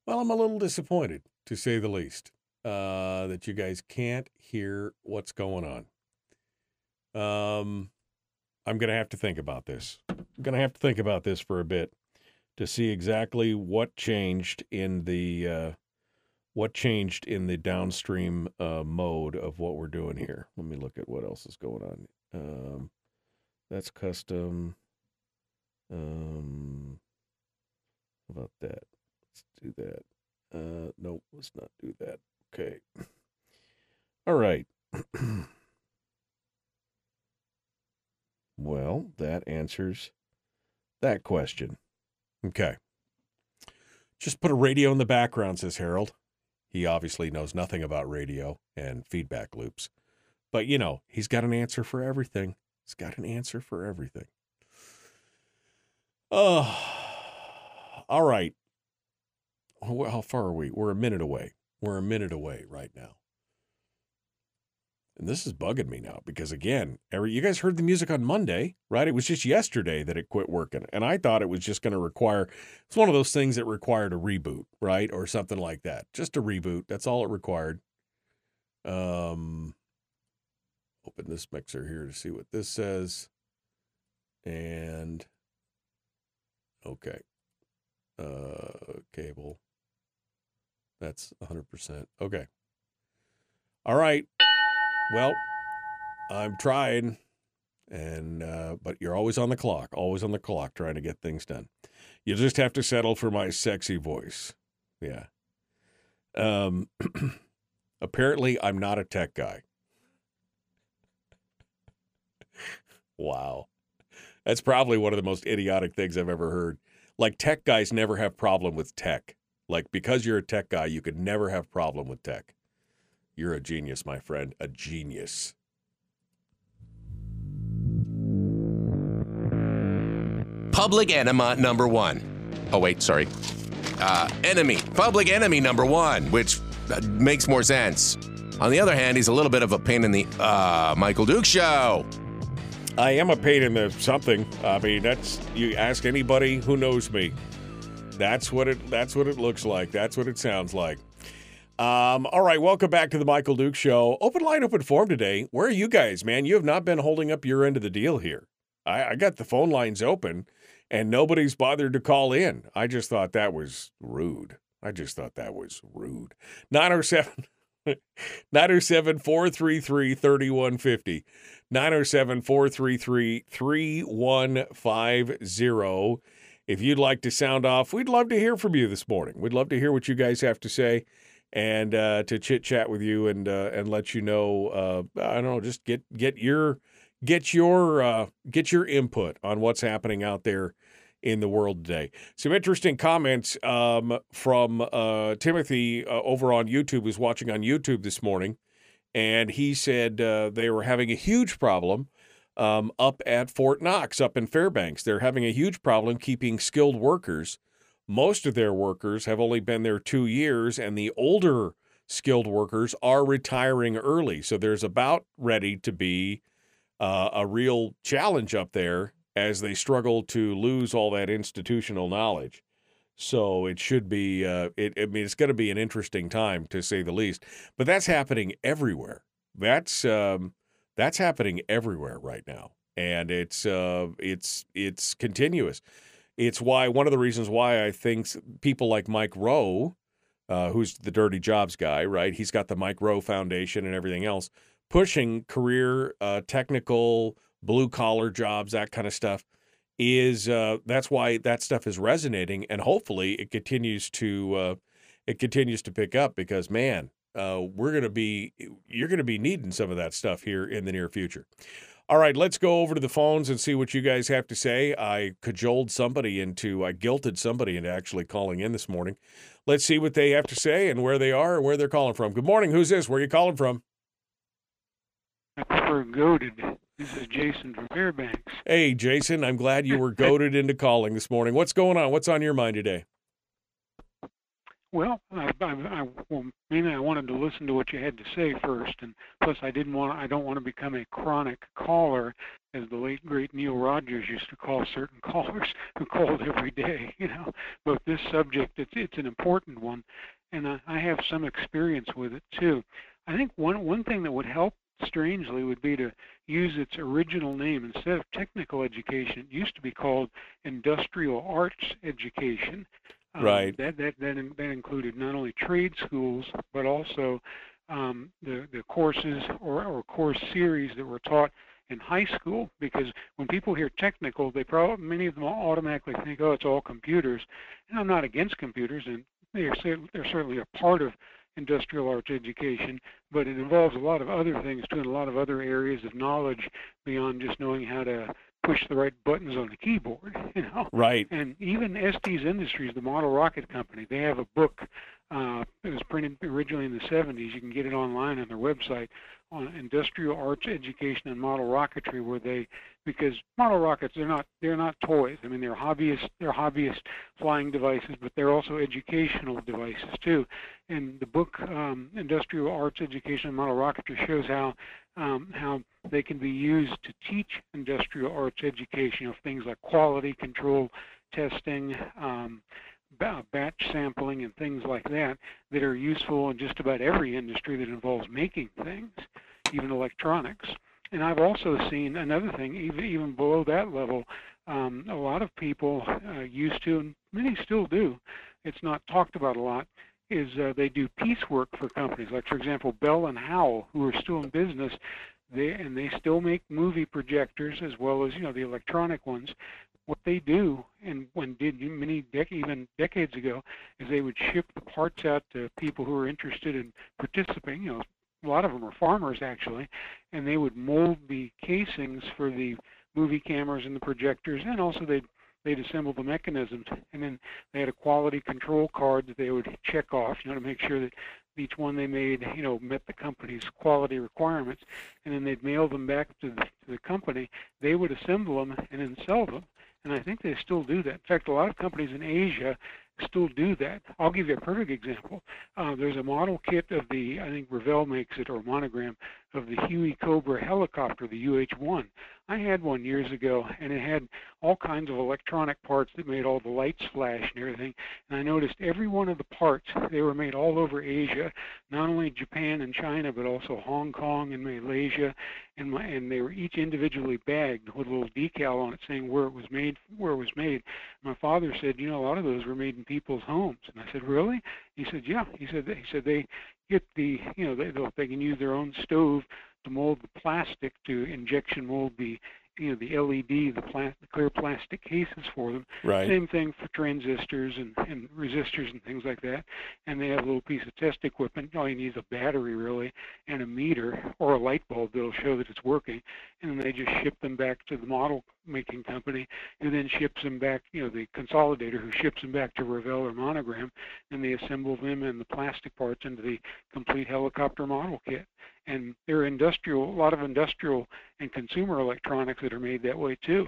Well, I'm a little disappointed, to say the least, uh, that you guys can't hear what's going on. Um, I'm going to have to think about this. I'm going to have to think about this for a bit to see exactly what changed in the uh, what changed in the downstream uh, mode of what we're doing here. Let me look at what else is going on. Um, that's custom. Um, about that? Let's do that. Uh, nope, let's not do that. Okay. All right. well, that answers that question. Okay. Just put a radio in the background, says Harold. He obviously knows nothing about radio and feedback loops. But, you know, he's got an answer for everything. He's got an answer for everything. Oh, all right. How far are we? We're a minute away. We're a minute away right now. And this is bugging me now because again, every you guys heard the music on Monday, right? It was just yesterday that it quit working. And I thought it was just going to require it's one of those things that required a reboot, right? Or something like that. Just a reboot. That's all it required. Um open this mixer here to see what this says. And okay. Uh cable. That's 100%. Okay. All right. Well, I'm trying, and uh, but you're always on the clock, always on the clock, trying to get things done. You just have to settle for my sexy voice. Yeah. Um. apparently, I'm not a tech guy. wow. That's probably one of the most idiotic things I've ever heard. Like tech guys never have problem with tech. Like because you're a tech guy, you could never have problem with tech. You're a genius, my friend. A genius. Public enema number one. Oh, wait, sorry. Uh, enemy. Public enemy number one, which uh, makes more sense. On the other hand, he's a little bit of a pain in the uh, Michael Duke show. I am a pain in the something. I mean, that's you ask anybody who knows me. That's what it. That's what it looks like. That's what it sounds like. Um, all right, welcome back to the Michael Duke Show. Open line, open forum today. Where are you guys, man? You have not been holding up your end of the deal here. I, I got the phone lines open, and nobody's bothered to call in. I just thought that was rude. I just thought that was rude. 907 907 433 3150. 907 433 3150. If you'd like to sound off, we'd love to hear from you this morning. We'd love to hear what you guys have to say and uh, to chit chat with you and uh, and let you know. Uh, I don't know, just get get your get your uh, get your input on what's happening out there in the world today. Some interesting comments um, from uh, Timothy uh, over on YouTube, who's watching on YouTube this morning, and he said they were having a huge problem. Um, up at Fort Knox, up in Fairbanks, they're having a huge problem keeping skilled workers most of their workers have only been there two years, and the older skilled workers are retiring early. So there's about ready to be uh, a real challenge up there as they struggle to lose all that institutional knowledge. So it should be, uh, it, I mean, it's going to be an interesting time to say the least. But that's happening everywhere. That's um, that's happening everywhere right now, and it's uh, it's it's continuous. It's why one of the reasons why I think people like Mike Rowe, uh, who's the dirty jobs guy, right? He's got the Mike Rowe Foundation and everything else, pushing career, uh, technical, blue collar jobs, that kind of stuff. Is uh, that's why that stuff is resonating, and hopefully it continues to uh, it continues to pick up because man, uh, we're gonna be you're gonna be needing some of that stuff here in the near future. All right, let's go over to the phones and see what you guys have to say. I cajoled somebody into, I guilted somebody into actually calling in this morning. Let's see what they have to say and where they are and where they're calling from. Good morning. Who's this? Where are you calling from? I prefer goaded. This is Jason from Fairbanks. Hey, Jason. I'm glad you were goaded into calling this morning. What's going on? What's on your mind today? Well, I, I, I well, mainly I wanted to listen to what you had to say first, and plus I didn't want I don't want to become a chronic caller, as the late great Neil Rogers used to call certain callers who called every day. You know, but this subject it's it's an important one, and I, I have some experience with it too. I think one one thing that would help strangely, would be to use its original name instead of technical education. It used to be called industrial arts education. Um, right. That that that, that included not only trade schools but also um, the the courses or, or course series that were taught in high school because when people hear technical, they probably many of them automatically think, oh, it's all computers. And I'm not against computers, and they are they're certainly a part of industrial arts education, but it involves a lot of other things too, and a lot of other areas of knowledge beyond just knowing how to push the right buttons on the keyboard, you know. Right. And even Estes Industries, the model rocket company, they have a book. Uh, it was printed originally in the 70s. You can get it online on their website on industrial arts education and model rocketry, where they because model rockets they're not they're not toys. I mean they're hobbyist they're hobbyist flying devices, but they're also educational devices too. And the book um, Industrial Arts Education and Model Rocketry shows how um, how they can be used to teach industrial arts education of things like quality control, testing, um, batch sampling, and things like that that are useful in just about every industry that involves making things, even electronics. And I've also seen another thing, even even below that level, um, a lot of people uh, used to, and many still do. It's not talked about a lot. Is uh, they do piecework for companies, like for example Bell and Howell, who are still in business. They and they still make movie projectors as well as you know the electronic ones. What they do, and when did many dec- even decades ago, is they would ship the parts out to people who are interested in participating. You know, a lot of them are farmers actually, and they would mold the casings for the movie cameras and the projectors, and also they'd they'd assemble the mechanisms, and then they had a quality control card that they would check off, you know, to make sure that each one they made, you know, met the company's quality requirements, and then they'd mail them back to the, to the company. They would assemble them and then sell them, and I think they still do that. In fact, a lot of companies in Asia still do that. I'll give you a perfect example. Uh, there's a model kit of the, I think Revell makes it, or monogram, of the Huey Cobra helicopter, the UH-1. I had one years ago, and it had all kinds of electronic parts that made all the lights flash and everything. And I noticed every one of the parts, they were made all over Asia, not only Japan and China, but also Hong Kong and Malaysia. And, and they were each individually bagged with a little decal on it saying where it was made. Where it was made. My father said, you know, a lot of those were made in people's homes. And I said, really? He said, yeah. He said, he said they get the, you know, they, they can use their own stove to mold the plastic to injection mold the you know the LED, the, pla- the clear plastic cases for them. Right. Same thing for transistors and, and resistors and things like that. And they have a little piece of test equipment. All you need is a battery really and a meter or a light bulb that'll show that it's working. And then they just ship them back to the model making company, who then ships them back. You know the consolidator who ships them back to Revell or Monogram, and they assemble them and the plastic parts into the complete helicopter model kit and there are industrial, a lot of industrial and consumer electronics that are made that way too.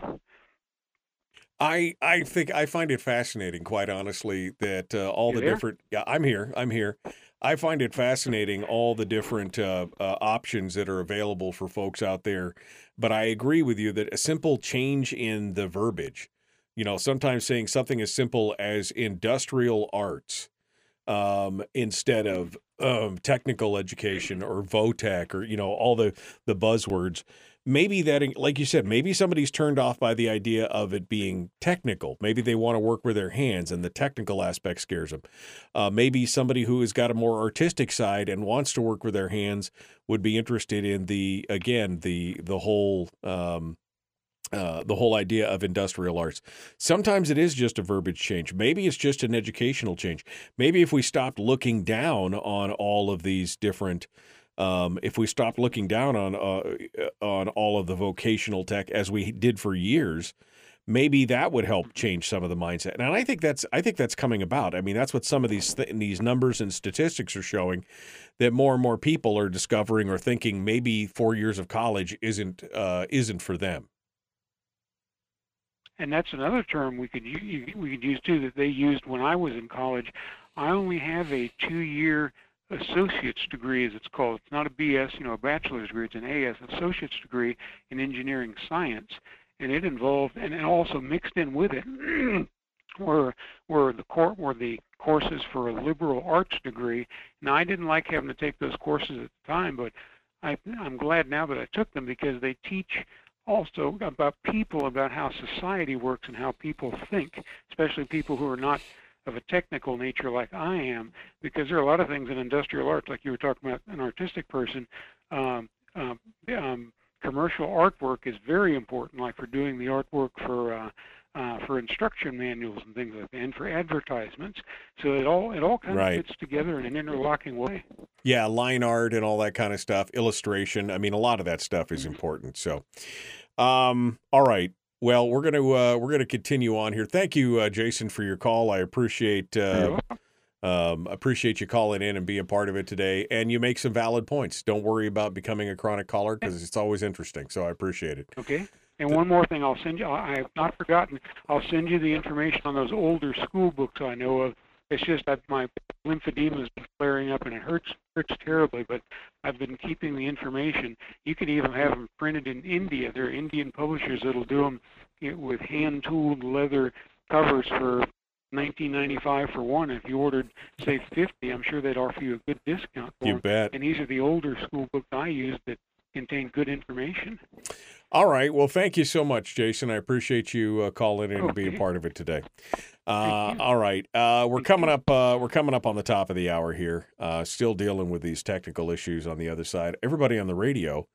I I think I find it fascinating, quite honestly, that uh, all you the there? different. Yeah, I'm here. I'm here. I find it fascinating all the different uh, uh, options that are available for folks out there. But I agree with you that a simple change in the verbiage, you know, sometimes saying something as simple as industrial arts um, instead of um, technical education or VOTEC or you know all the the buzzwords. Maybe that, like you said, maybe somebody's turned off by the idea of it being technical. Maybe they want to work with their hands, and the technical aspect scares them. Uh, maybe somebody who has got a more artistic side and wants to work with their hands would be interested in the again the the whole um, uh, the whole idea of industrial arts. Sometimes it is just a verbiage change. Maybe it's just an educational change. Maybe if we stopped looking down on all of these different, um, if we stopped looking down on uh, on all of the vocational tech as we did for years, maybe that would help change some of the mindset. And I think that's I think that's coming about. I mean, that's what some of these th- these numbers and statistics are showing that more and more people are discovering or thinking maybe four years of college isn't uh, isn't for them and that's another term we could we could use too that they used when I was in college. I only have a two-year associate's degree, as it's called. It's not a BS, you know, a bachelor's degree. It's an AS, associate's degree in engineering science, and it involved and it also mixed in with it were were the court were the courses for a liberal arts degree. Now I didn't like having to take those courses at the time, but I, I'm glad now that I took them because they teach also about people, about how society works and how people think, especially people who are not of a technical nature like I am, because there are a lot of things in industrial arts, like you were talking about an artistic person. Um, um, um, commercial artwork is very important, like for doing the artwork for uh, uh, for instruction manuals and things like that, and for advertisements. So it all it all kind Right. of fits together in an interlocking way. Yeah, line art and all that kind of stuff, illustration. I mean, a lot of that stuff is important. So, um, all right. Well, we're gonna uh, we're gonna continue on here. Thank you, uh, Jason, for your call. I appreciate uh, um, appreciate you calling in and being a part of it today. And you make some valid points. Don't worry about becoming a chronic caller because it's always interesting. So I appreciate it. Okay. And one more thing, I'll send you. I have not forgotten. I'll send you the information on those older school books I know of. It's just that my lymphedema has been flaring up and it hurts hurts terribly. But I've been keeping the information. You can even have them printed in India. There are Indian publishers that'll do them with hand tooled leather covers for 1995 for one. If you ordered say 50, I'm sure they'd offer you a good discount for You 'em. bet. And these are the older school books I use that contain good information. All right. Well, thank you so much, Jason. I appreciate you uh, calling in and being Okay. part of it today. Uh, all right. Uh, we're coming up. Uh, we're coming up on the top of the hour here. Uh, still dealing with these technical issues on the other side. Everybody on the radio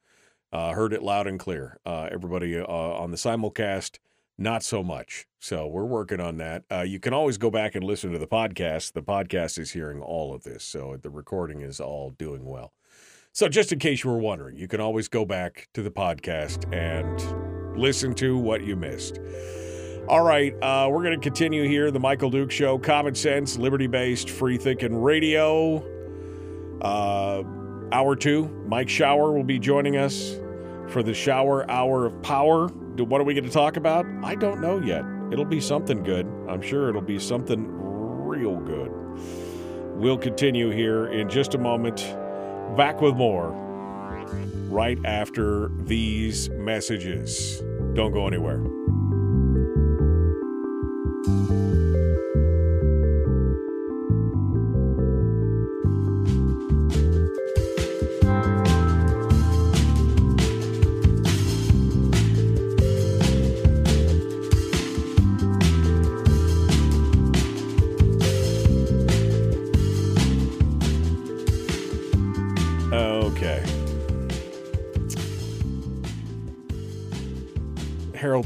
uh, heard it loud and clear. Uh, everybody uh, on the simulcast, not so much. So we're working on that. Uh, you can always go back and listen to the podcast. The podcast is hearing all of this, so the recording is all doing well. So, just in case you were wondering, you can always go back to the podcast and listen to what you missed. All right, uh, we're going to continue here. The Michael Duke Show, common sense, liberty based, free thinking radio. Uh, hour two, Mike Shower will be joining us for the Shower Hour of Power. What are we going to talk about? I don't know yet. It'll be something good. I'm sure it'll be something real good. We'll continue here in just a moment. Back with more right after these messages. Don't go anywhere.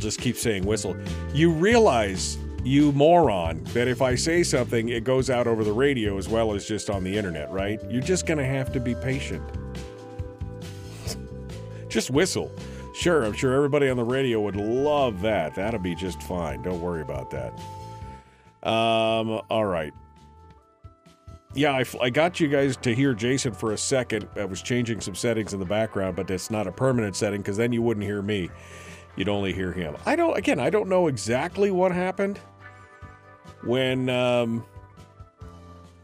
Just keep saying whistle. You realize, you moron, that if I say something, it goes out over the radio as well as just on the internet, right? You're just going to have to be patient. just whistle. Sure, I'm sure everybody on the radio would love that. That'll be just fine. Don't worry about that. Um, all right. Yeah, I, I got you guys to hear Jason for a second. I was changing some settings in the background, but it's not a permanent setting because then you wouldn't hear me. You'd only hear him. I don't. Again, I don't know exactly what happened when, um,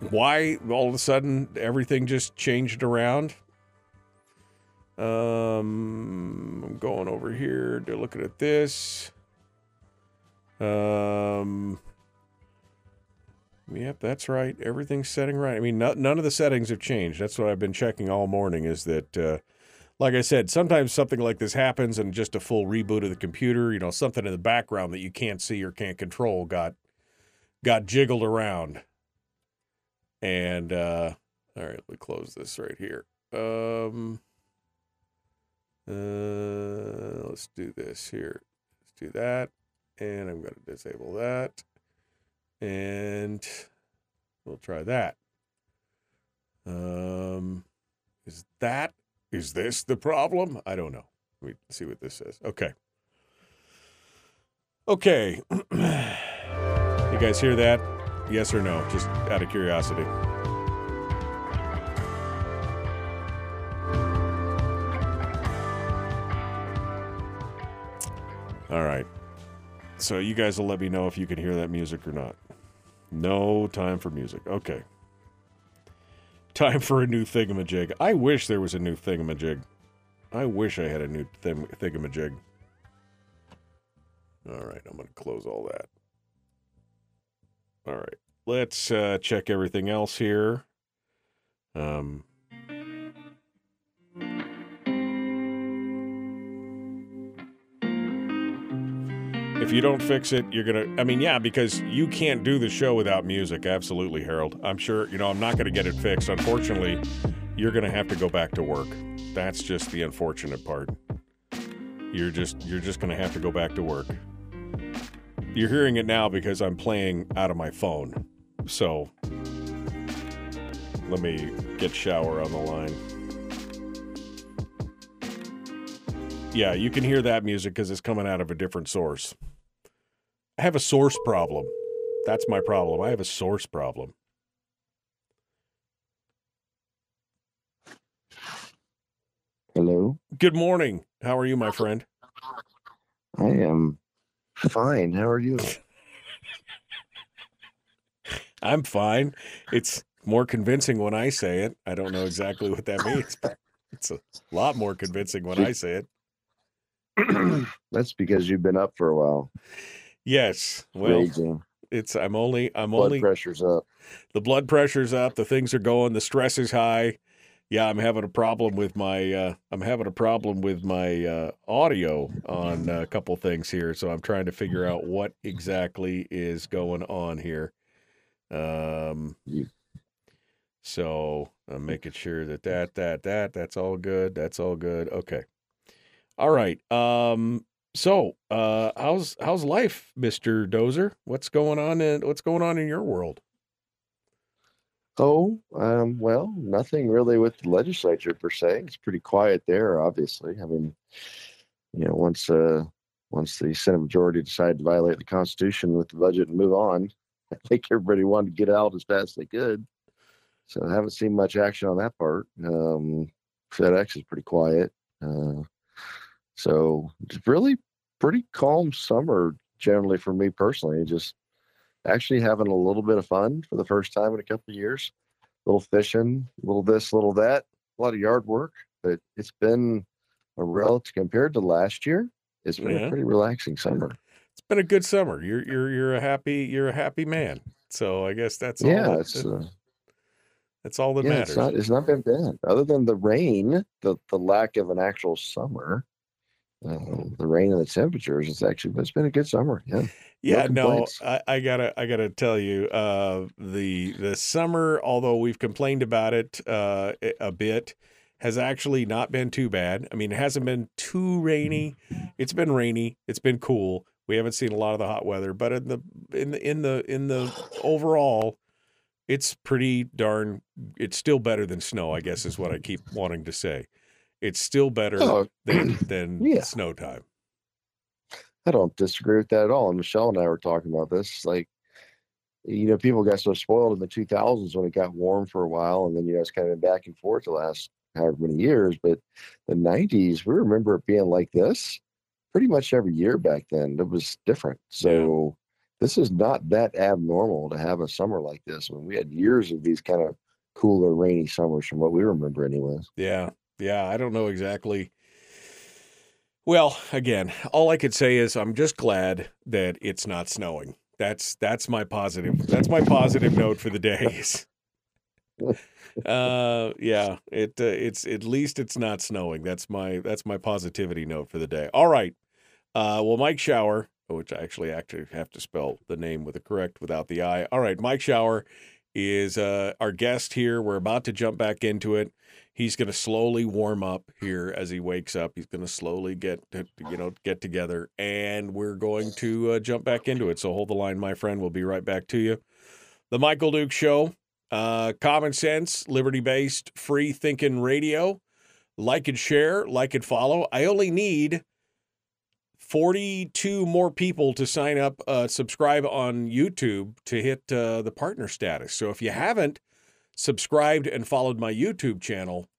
why all of a sudden everything just changed around. Um, I'm going over here. They're looking at this. Um. Yep, that's right. Everything's setting right. I mean, no, none of the settings have changed. That's what I've been checking all morning. Is that, uh, like I said, sometimes something like this happens, and just a full reboot of the computer, you know, something in the background that you can't see or can't control got got jiggled around. And uh, all right, let me close this right here. Um, uh, let's do this here. Let's do that, and I'm going to disable that and we'll try that. Um, is that is this the problem? I don't know. Me see what this says. Okay. Okay. you guys hear that? Yes or no? Just out of curiosity. All right. So you guys will let me know if you can hear that music or not. No time for music. Okay. Time for a new thingamajig. I wish there was a new thingamajig. I wish I had a new thing- thingamajig. All right, I'm going to close all that. All right, let's uh, check everything else here. Um, If you don't fix it, you're gonna. I mean, yeah, because you can't do the show without music. Absolutely, Harold. I'm sure. You know, I'm not gonna get it fixed. Unfortunately, you're gonna have to go back to work. That's just the unfortunate part. You're just you're just gonna have to go back to work. You're hearing it now because I'm playing out of my phone. So let me get shower on the line. Yeah, you can hear that music because it's coming out of a different source. I have a source problem. That's my problem. I have a source problem. Hello. Good morning. How are you, my friend? I am fine. How are you? I'm fine. It's more convincing when I say it. I don't know exactly what that means, but it's a lot more convincing when I say it. That's because you've been up for a while. Yes. Well, Raging. it's I'm only I'm Blood only pressure's up. the blood pressure's up, the things are going, the stress is high. Yeah, I'm having a problem with my uh I'm having a problem with my uh audio on a couple things here, so I'm trying to figure out what exactly is going on here. Um so I'm making sure that that that that that's all good. That's all good. Okay. All right. Um so, uh how's how's life, Mr. Dozer? What's going on in what's going on in your world? Oh, um, well, nothing really with the legislature per se. It's pretty quiet there, obviously. I mean, you know, once uh once the Senate majority decided to violate the Constitution with the budget and move on, I think everybody wanted to get out as fast as they could. So I haven't seen much action on that part. Um, FedEx is pretty quiet. Uh, so really pretty calm summer generally for me personally. Just actually having a little bit of fun for the first time in a couple of years. A little fishing, a little this, a little that, a lot of yard work, but it's been a relative compared to last year. It's been Yeah. a pretty relaxing summer. It's been a good summer. You're you're you're a happy you're a happy man. So I guess that's all yeah, that- it's uh, that's all that yeah, matters. it's not it's not been bad. Other than the rain, the the lack of an actual summer, the rain and the temperatures, it's actually it's been a good summer. Yeah. yeah, no, complaints. I, I gotta I gotta tell you, uh, the the summer, although we've complained about it uh, a- a bit, has actually not been too bad. I mean, it hasn't been too rainy. It's been rainy. It's been cool. We haven't seen a lot of the hot weather, but in the in the in the in the overall, it's pretty darn. It's still better than snow. I guess is what I keep wanting to say. It's still better Oh, than than Yeah. snow time. I don't disagree with that at all. And Michelle and I were talking about this. Like, you know, people got so spoiled in the 2000s when it got warm for a while, and then you know it's kind of been back and forth the last however many years. But the 90s, we remember it being like this pretty much every year back then. It was different. So this is not that abnormal to have a summer like this. When we had years of these kind of cooler, rainy summers from what we remember, anyways. Yeah, yeah. I don't know exactly. Well, again, all I could say is I'm just glad that it's not snowing. That's that's my positive. That's my positive note for the days. uh, yeah. It uh, it's at least it's not snowing. That's my that's my positivity note for the day. All right. Uh, well, Mike Shower, which I actually actually have to spell the name with the correct without the I. All right, Mike Shower is uh, our guest here. We're about to jump back into it. He's going to slowly warm up here as he wakes up. He's going to slowly get you know get together, and we're going to uh, jump back into it. So hold the line, my friend. We'll be right back to you. The Michael Duke Show, uh, common sense, liberty based, free thinking radio. Like and share, like and follow. I only need 42 more people to sign up, uh, subscribe on YouTube to hit uh, the partner status. So if you haven't subscribed and followed my YouTube channel,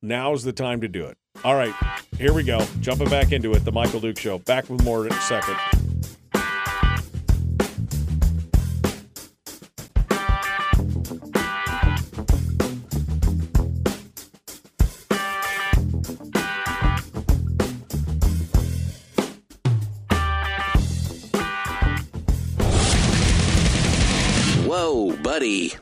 now's the time to do it. All right, here we go. Jumping back into it, the Michael Duke Show. Back with more in a second.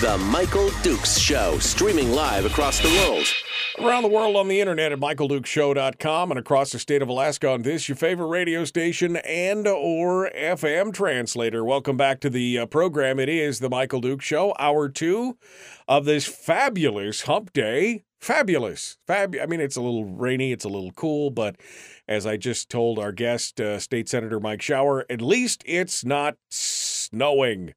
The Michael Dukes Show, streaming live across the world. Around the world on the internet at michaeldukeshow.com and across the state of Alaska on this, your favorite radio station and or FM translator. Welcome back to the uh, program. It is the Michael Duke Show, hour two of this fabulous hump day. Fabulous. Fab- I mean, it's a little rainy, it's a little cool, but as I just told our guest, uh, State Senator Mike Shower, at least it's not snowing,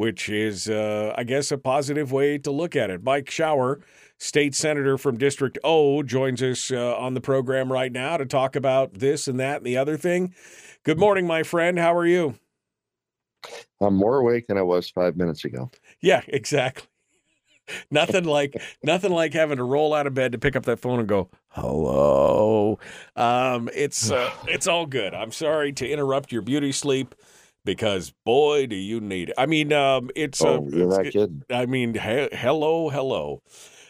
which is, uh, I guess, a positive way to look at it. Mike Shower, state senator from District O, joins us uh, on the program right now to talk about this and that and the other thing. Good morning, my friend. How are you? I'm more awake than I was five minutes ago. Yeah, exactly. nothing like nothing like having to roll out of bed to pick up that phone and go hello. Um, it's uh, it's all good. I'm sorry to interrupt your beauty sleep because boy, do you need it. I mean, um, it's Oh, uh, you're not kidding. I mean, he- hello, hello.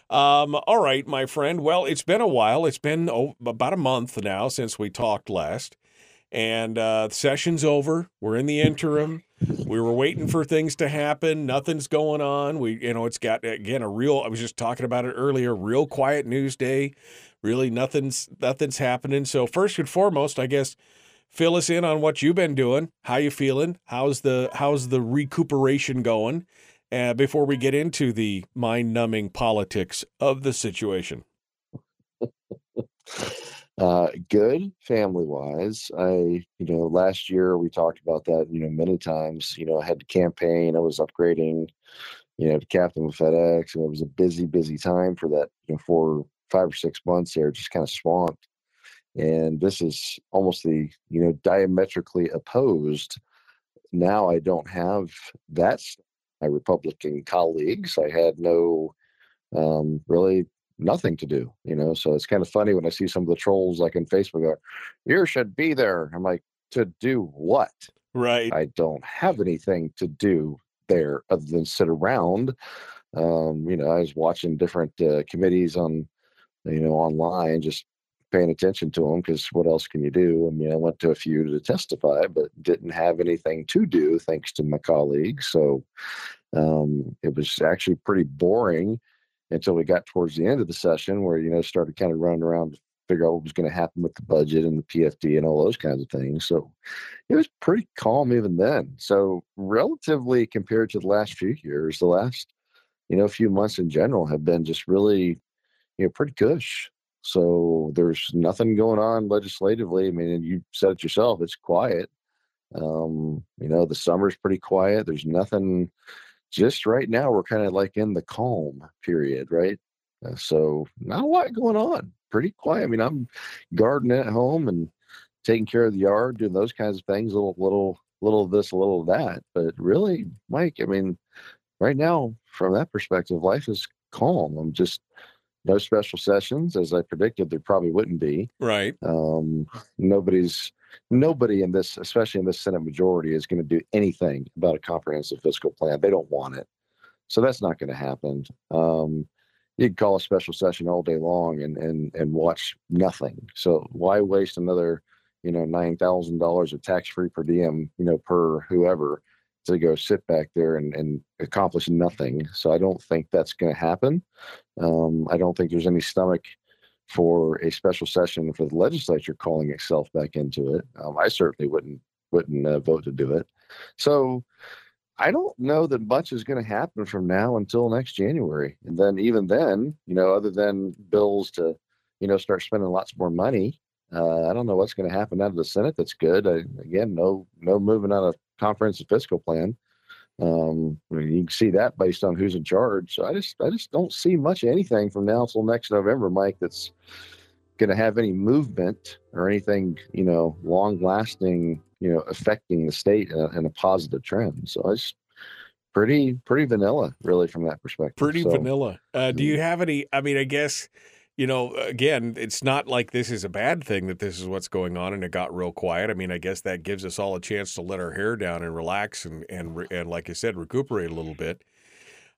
Um, all right, my friend. Well, it's been a while. It's been oh, about a month now since we talked last, and uh, the session's over. We're in the interim. We were waiting for things to happen. Nothing's going on. We, you know, it's got again a real. I was just talking about it earlier. Real quiet news day. Really, nothing's nothing's happening. So first and foremost, I guess fill us in on what you've been doing. How you feeling? How's the how's the recuperation going? Uh, before we get into the mind-numbing politics of the situation. Uh, good family wise. I, you know, last year we talked about that, you know, many times. You know, I had to campaign, I was upgrading, you know, to captain with FedEx, and it was a busy, busy time for that, you know, for five or six months there, just kind of swamped. And this is almost the, you know, diametrically opposed. Now I don't have that my Republican colleagues. I had no um, really nothing to do, you know. So it's kind of funny when I see some of the trolls like in Facebook go, "You should be there." I'm like, to do what? Right. I don't have anything to do there other than sit around. Um, you know, I was watching different uh, committees on, you know, online, just paying attention to them because what else can you do? I mean, I went to a few to testify, but didn't have anything to do thanks to my colleagues. So um, it was actually pretty boring until we got towards the end of the session where, you know, started kind of running around to figure out what was going to happen with the budget and the PFD and all those kinds of things. So it was pretty calm even then. So relatively compared to the last few years, the last, you know, a few months in general have been just really, you know, pretty cush. So there's nothing going on legislatively. I mean, you said it yourself, it's quiet. Um, you know, the summer's pretty quiet. There's nothing just right now we're kind of like in the calm period, right? Uh, so not a lot going on. Pretty quiet. I mean, I'm gardening at home and taking care of the yard, doing those kinds of things, a little little little this, a little that. But really, Mike, I mean, right now, from that perspective, life is calm. I'm just no special sessions, as I predicted there probably wouldn't be. Right. Um, nobody's nobody in this, especially in this Senate majority, is going to do anything about a comprehensive fiscal plan. They don't want it, so that's not going to happen. Um, you can call a special session all day long and and and watch nothing. So why waste another, you know, nine thousand dollars of tax free per diem, you know, per whoever to go sit back there and, and accomplish nothing. So I don't think that's going to happen. Um, I don't think there's any stomach for a special session for the legislature calling itself back into it. Um, I certainly wouldn't wouldn't uh, vote to do it. So I don't know that much is going to happen from now until next January. And then even then, you know, other than bills to, you know, start spending lots more money, uh, I don't know what's going to happen out of the Senate. That's good. I, again, no no moving on a comprehensive fiscal plan. Um, I mean, you can see that based on who's in charge. So I just I just don't see much anything from now until next November, Mike. That's going to have any movement or anything, you know, long lasting, you know, affecting the state in a, in a positive trend. So it's pretty, pretty vanilla, really, from that perspective. Pretty So, vanilla. Uh, do you Mm. have any? I mean, I guess you know. Again, it's not like this is a bad thing that this is what's going on, and it got real quiet. I mean, I guess that gives us all a chance to let our hair down and relax, and and and like I said, recuperate a little bit.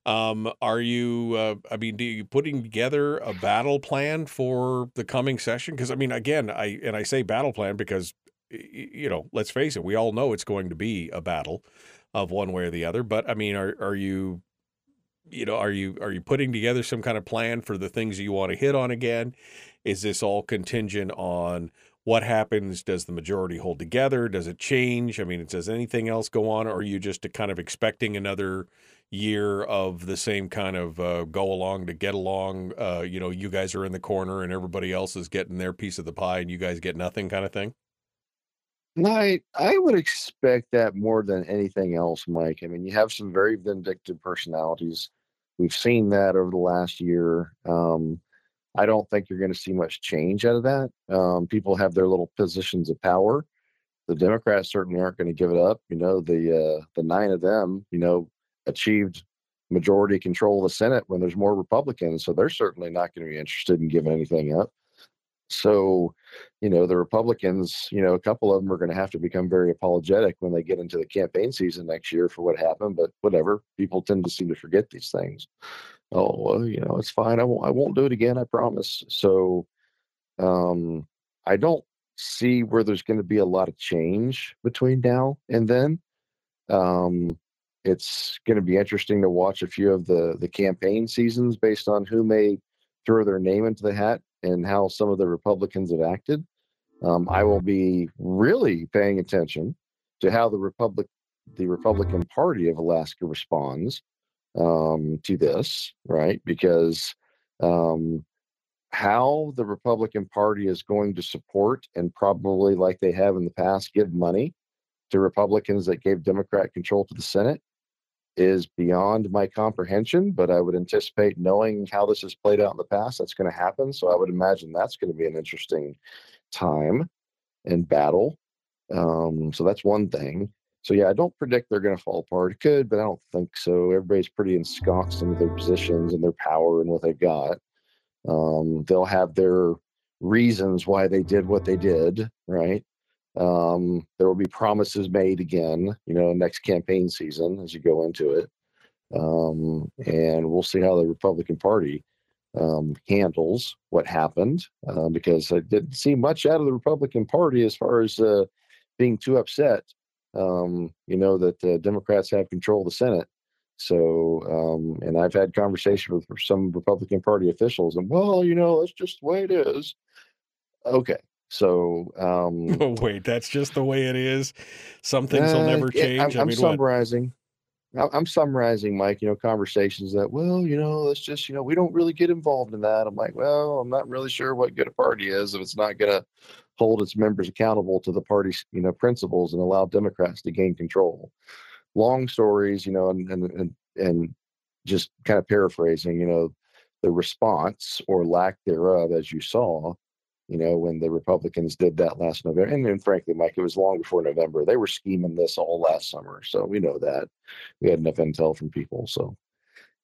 Um, are you? Uh, I mean, do you putting together a battle plan for the coming session? Because I mean, again, I and I say battle plan because you know, let's face it, we all know it's going to be a battle of one way or the other. But I mean, are are you? You know, are you are you putting together some kind of plan for the things you want to hit on again? Is this all contingent on what happens? Does the majority hold together? Does it change? I mean, does anything else go on, or are you just kind of expecting another year of the same kind of uh, go along to get along? Uh, you know, you guys are in the corner and everybody else is getting their piece of the pie, and you guys get nothing, kind of thing. I I would expect that more than anything else, Mike. I mean, you have some very vindictive personalities. We've seen that over the last year. Um, I don't think you're going to see much change out of that. Um, people have their little positions of power. The Democrats certainly aren't going to give it up. You know, the uh, the nine of them, you know, achieved majority control of the Senate when there's more Republicans, so they're certainly not going to be interested in giving anything up. So, you know, the Republicans, you know, a couple of them are going to have to become very apologetic when they get into the campaign season next year for what happened. But whatever, people tend to seem to forget these things. Oh, well, you know, it's fine. I won't. I won't do it again. I promise. So, um, I don't see where there's going to be a lot of change between now and then. Um, it's going to be interesting to watch a few of the the campaign seasons based on who may throw their name into the hat and how some of the Republicans have acted. Um, I will be really paying attention to how the Republic, the Republican Party of Alaska responds um, to this, right? Because um, how the Republican Party is going to support and probably, like they have in the past, give money to Republicans that gave Democrat control to the Senate is beyond my comprehension, but I would anticipate knowing how this has played out in the past, that's going to happen. So I would imagine that's going to be an interesting time and battle. Um, so that's one thing. So yeah, I don't predict they're going to fall apart. It could, but I don't think so. Everybody's pretty ensconced into their positions and their power and what they've got. Um, they'll have their reasons why they did what they did, right? Um, there will be promises made again, you know, next campaign season as you go into it. Um, and we'll see how the Republican Party um, handles what happened uh, because I didn't see much out of the Republican Party as far as uh, being too upset, um, you know, that uh, Democrats have control of the Senate. So, um, and I've had conversations with some Republican Party officials, and well, you know, that's just the way it is. Okay, so um, Oh, wait, that's just the way it is. Some things will uh, never yeah, change. I'm, I I'm mean, what? summarizing. I- I'm summarizing, Mike. You know, conversations that, well, you know, it's just, you know, we don't really get involved in that. I'm like, well, I'm not really sure what good a party is if it's not going to hold its members accountable to the party's, you know, principles and allow Democrats to gain control. Long stories, you know, and and and, and just kind of paraphrasing, you know, the response or lack thereof, as you saw, you know, when the Republicans did that last November. And then, frankly, Mike, it was long before November. They were scheming this all last summer. So we know that. We had enough intel from people. So,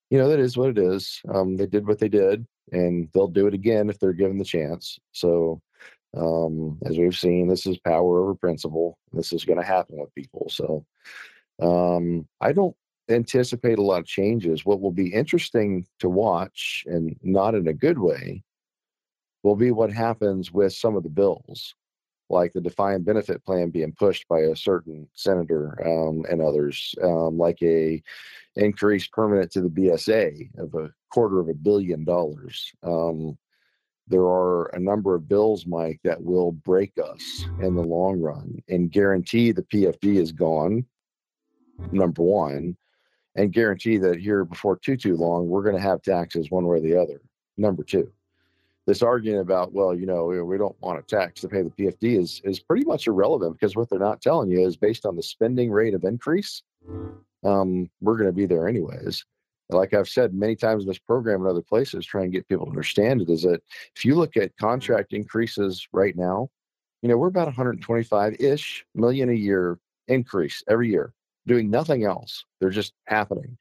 you know, that is what it is. Um, they did what they did, and they'll do it again if they're given the chance. So, um, as we've seen, this is power over principle. This is going to happen with people. So, um, I don't anticipate a lot of changes. What will be interesting to watch, and not in a good way, will be what happens with some of the bills, like the defined benefit plan being pushed by a certain senator um, and others, um, like a increase permanent to the BSA of a quarter of a billion dollars. Um, there are a number of bills, Mike, that will break us in the long run and guarantee the PFD is gone. Number one, and guarantee that here before too too long we're going to have taxes one way or the other. Number two, this argument about well, you know, we, don't want a tax to pay the PFD is is pretty much irrelevant because what they're not telling you is based on the spending rate of increase, um, we're going to be there anyways. like I've said many times in this program and other places, trying to get people to understand it is that if you look at contract increases right now, you know, we're about 125 ish million a year increase every year, doing nothing else. They're just happening.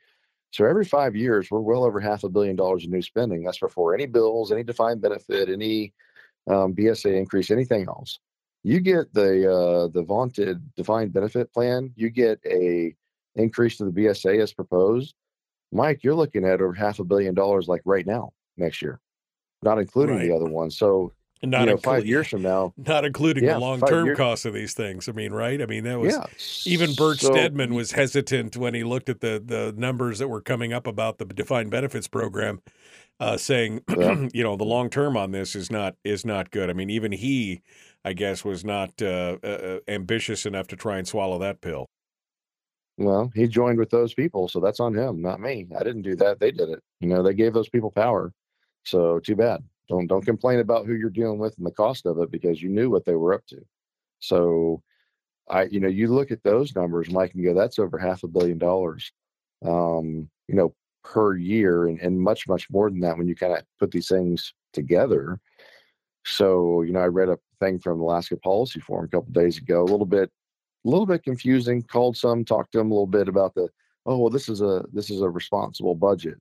So every five years, we're well over half a billion dollars in new spending. That's before any bills, any defined benefit, any um, BSA increase, anything else. You get the uh, the vaunted defined benefit plan. You get a increase to the BSA as proposed. Mike, you're looking at over half a billion dollars like right now next year, not including Right. the other ones. So And not you know, five years from now, not including Yeah, the long-term costs of these things. I mean, right? I mean, that was yeah. even Bert So- Stedman was hesitant when he looked at the the numbers that were coming up about the defined benefits program, uh, saying, Yeah. you know, the long term on this is not is not good. I mean, even he, I guess, was not uh, uh, ambitious enough to try and swallow that pill. Well, he joined with those people, so that's on him, not me. I didn't do that. They did it. You know, they gave those people power. So too bad. Don't don't complain about who you're dealing with and the cost of it because you knew what they were up to. So I, you know, you look at those numbers, Mike, and go, that's over half a billion dollars. Um, you know, per year and, and much, much more than that when you kind of put these things together. So, you know, I read a thing from Alaska Policy Forum a couple days ago, a little bit a little bit confusing. Called some, talked to them a little bit about the oh well, this is a this is a responsible budget.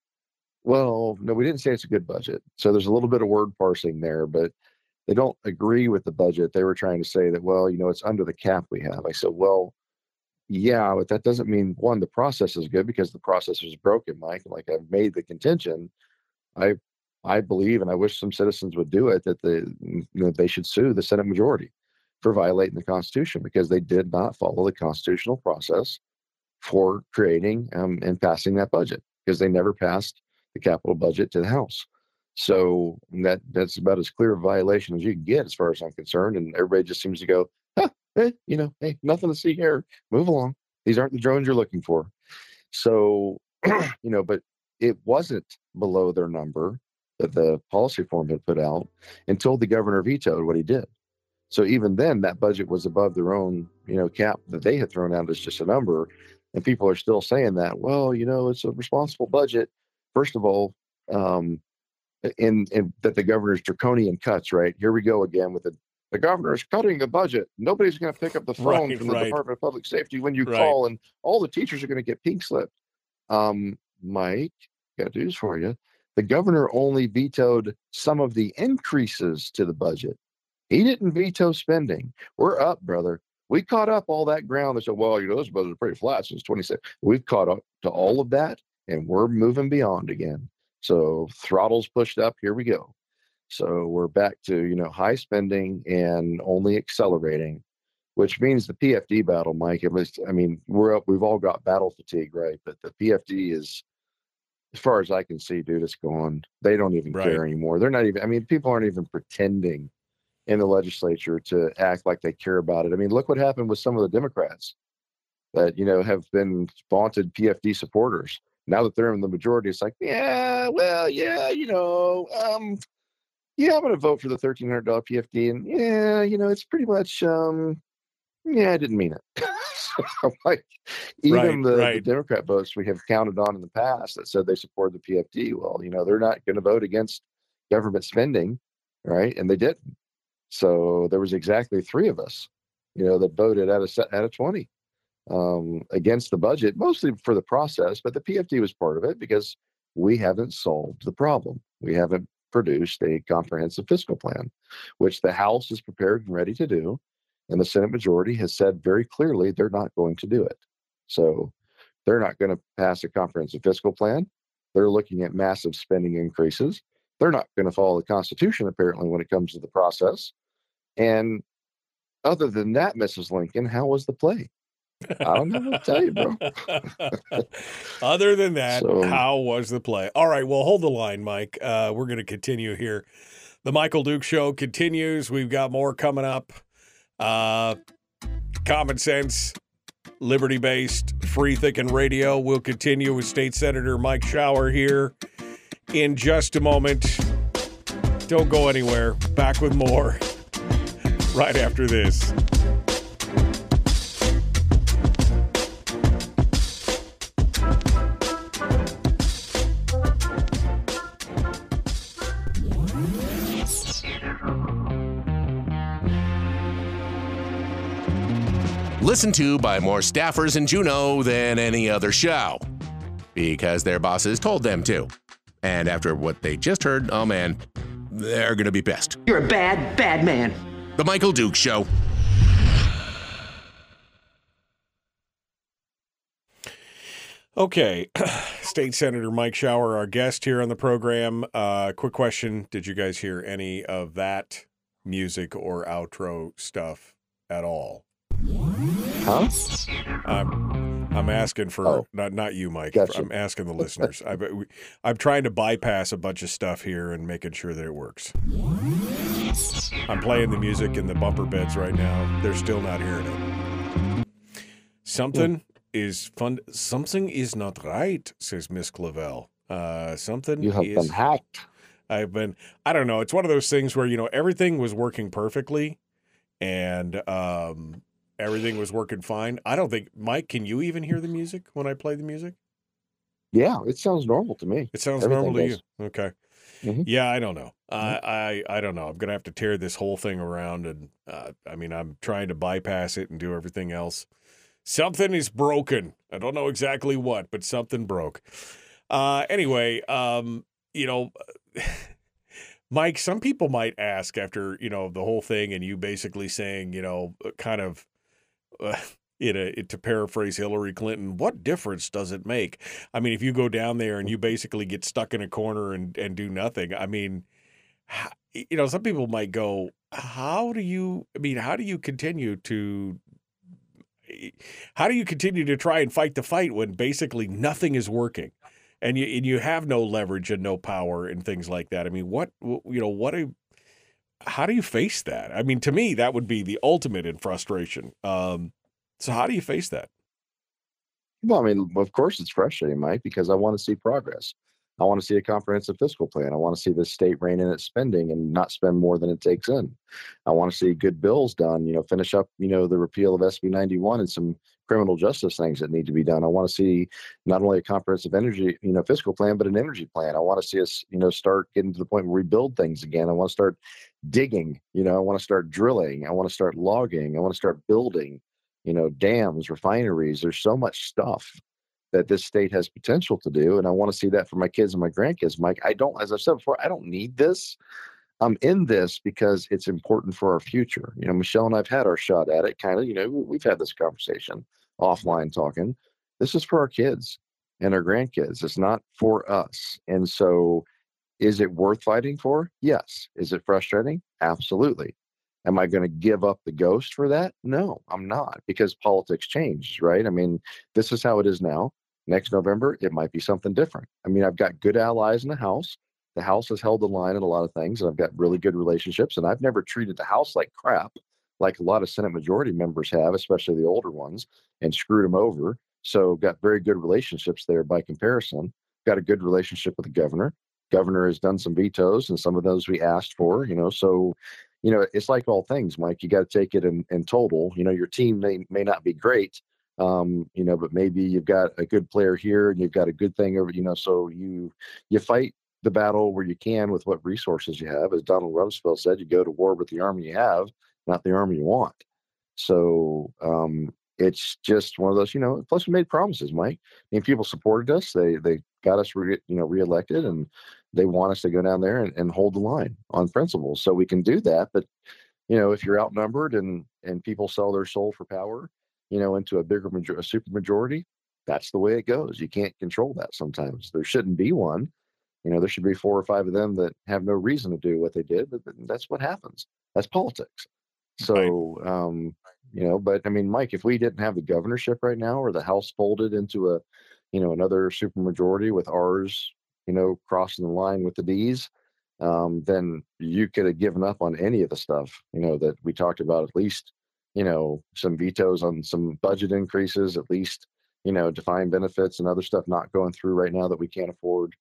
Well, no, we didn't say it's a good budget. So there's a little bit of word parsing there, but they don't agree with the budget. They were trying to say that well, you know, it's under the cap we have. I said, well, yeah, but that doesn't mean one the process is good because the process is broken, Mike. Like I've made the contention, I I believe, and I wish some citizens would do it that the they should sue the Senate majority for violating the Constitution because they did not follow the constitutional process for creating um, and passing that budget because they never passed the capital budget to the House. So that that's about as clear a violation as you can get, as far as I'm concerned. And everybody just seems to go, huh, eh, you know, hey, nothing to see here. Move along. These aren't the drones you're looking for. So, you know, but it wasn't below their number that the policy forum had put out until the governor vetoed what he did. So even then, that budget was above their own, you know, cap that they had thrown out as just a number, and people are still saying that. Well, you know, it's a responsible budget. First of all, um, in in that the governor's draconian cuts. Right here we go again with the the governor's cutting the budget. Nobody's going to pick up the phone Right, from the. Department of Public Safety when you Right. call, and all the teachers are going to get pink slipped. Um, Mike, got news for you. The governor only vetoed some of the increases to the budget. He didn't veto spending. We're up, brother. We caught up all that ground. They said, well, you know, those budgets are pretty flat since 26. We've caught up to all of that and we're moving beyond again. So throttles pushed up. Here we go. So we're back to, you know, high spending and only accelerating, which means the PFD battle, Mike, it was, I mean, we're up, we've all got battle fatigue, right? But the PFD is, as far as I can see, dude, it's gone. They don't even Right. care anymore. They're not even, I mean, people aren't even pretending in the legislature to act like they care about it. I mean, look what happened with some of the Democrats that, you know, have been vaunted PFD supporters. Now that they're in the majority, it's like, yeah, well, yeah, you know, um, yeah, I'm going to vote for the $1,300 PFD. And yeah, you know, it's pretty much, um, yeah, I didn't mean it. Like, even Right, the, the. Democrat votes we have counted on in the past that said they support the PFD, well, you know, they're not going to vote against government spending, right? And they didn't. So there was exactly three of us, you know, that voted out of out of twenty um, against the budget, mostly for the process, but the PFD was part of it because we haven't solved the problem. We haven't produced a comprehensive fiscal plan, which the House is prepared and ready to do, and the Senate majority has said very clearly they're not going to do it. So they're not going to pass a comprehensive fiscal plan. They're looking at massive spending increases. They're not going to follow the Constitution, apparently, when it comes to the process. And other than that, Mrs. Lincoln, how was the play? I don't know what to tell you, bro. Other than that, So- how was the play? All right, well, hold the line, Mike. Uh, we're going to continue here. The Michael Duke Show continues. We've got more coming up. Uh, common sense, liberty based, free thinking radio. We'll continue with State Senator Mike Shower here in just a moment. Don't go anywhere. Back with more right after this. Listened to by more staffers in Juneau than any other show because their bosses told them to. And after what they just heard, oh man, they're going to be pissed. You're a bad, bad man. The Michael Duke Show. Okay, State Senator Mike Shower, our guest here on the program. Uh, quick question: Did you guys hear any of that music or outro stuff at all? Huh? I'm, I'm asking for Oh. not not you, Mike. Gotcha. I'm asking the listeners. I, we- I'm trying to bypass a bunch of stuff here and making sure that it works. I'm playing the music in the bumper beds right now. They're still not hearing it. Something is fun. Something is not right, says Miss Clavel. Uh, something You have is. been hacked. I've been. I don't know. It's one of those things where you know everything was working perfectly, and um, everything was working fine. I don't think Mike. Can you even hear the music when I play the music? Yeah, it sounds normal to me. It sounds Everything normal to does. you. Okay. Mhm. Yeah, I don't know. I, I I don't know. I'm gonna have to tear this whole thing around, and uh, I mean, I'm trying to bypass it and do everything else. Something is broken. I don't know exactly what, but something broke. Uh, anyway, um, you know, Mike, some people might ask after you know the whole thing, and you basically saying, you know, kind of. In a, to paraphrase Hillary Clinton, what difference does it make? I mean, if you go down there and you basically get stuck in a corner and, and do nothing, I mean, you know, some people might go, how do you, I mean, how do you continue to, how do you continue to try and fight the fight when basically nothing is working? And you, and you have no leverage and no power and things like that. I mean, what, you know, what do, how do you face that? I mean, to me, that would be the ultimate in frustration. Um, so how do you face that? Well, I mean, of course it's frustrating, Mike, because I want to see progress. I want to see a comprehensive fiscal plan. I want to see the state rein in its spending and not spend more than it takes in. I want to see good bills done, you know, finish up, you know, the repeal of SB 91 and some criminal justice things that need to be done. I want to see not only a comprehensive energy, you know, fiscal plan, but an energy plan. I want to see us, you know, start getting to the point where we build things again. I want to start digging, you know, I want to start drilling. I want to start logging. I want to start building you know, dams, refineries. There's so much stuff that this state has potential to do. And I want to see that for my kids and my grandkids. Mike, I don't, as I've said before, I don't need this. I'm in this because it's important for our future. You know, Michelle and I've had our shot at it, kind of, you know, we've had this conversation offline talking. This is for our kids and our grandkids. It's not for us. And so is it worth fighting for? Yes. Is it frustrating? Absolutely. Am I going to give up the ghost for that? No, I'm not because politics changes, right? I mean, this is how it is now. Next November, it might be something different. I mean, I've got good allies in the House. The House has held the line in a lot of things, and I've got really good relationships. And I've never treated the House like crap, like a lot of Senate Majority members have, especially the older ones, and screwed them over. So, got very good relationships there by comparison. Got a good relationship with the governor. Governor has done some vetoes, and some of those we asked for. You know, so you know, it's like all things, Mike. You got to take it in, in total. You know, your team may may not be great, um, you know, but maybe you've got a good player here and you've got a good thing over, you know, so you you fight the battle where you can with what resources you have. As Donald Rumsfeld said, you go to war with the army you have, not the army you want. So um, it's just one of those, you know. Plus, we made promises, Mike. I mean, people supported us. They they got us, re, you know, reelected, and they want us to go down there and, and hold the line on principles. So we can do that. But you know, if you're outnumbered and and people sell their soul for power, you know, into a bigger major, a super majority, that's the way it goes. You can't control that sometimes. There shouldn't be one. You know, there should be four or five of them that have no reason to do what they did, but that's what happens. That's politics. So, um, you know, but I mean, Mike, if we didn't have the governorship right now, or the House folded into a, you know, another supermajority with ours, you know, crossing the line with the D's, um, then you could have given up on any of the stuff, you know, that we talked about. At least, you know, some vetoes on some budget increases. At least, you know, defined benefits and other stuff not going through right now that we can't afford.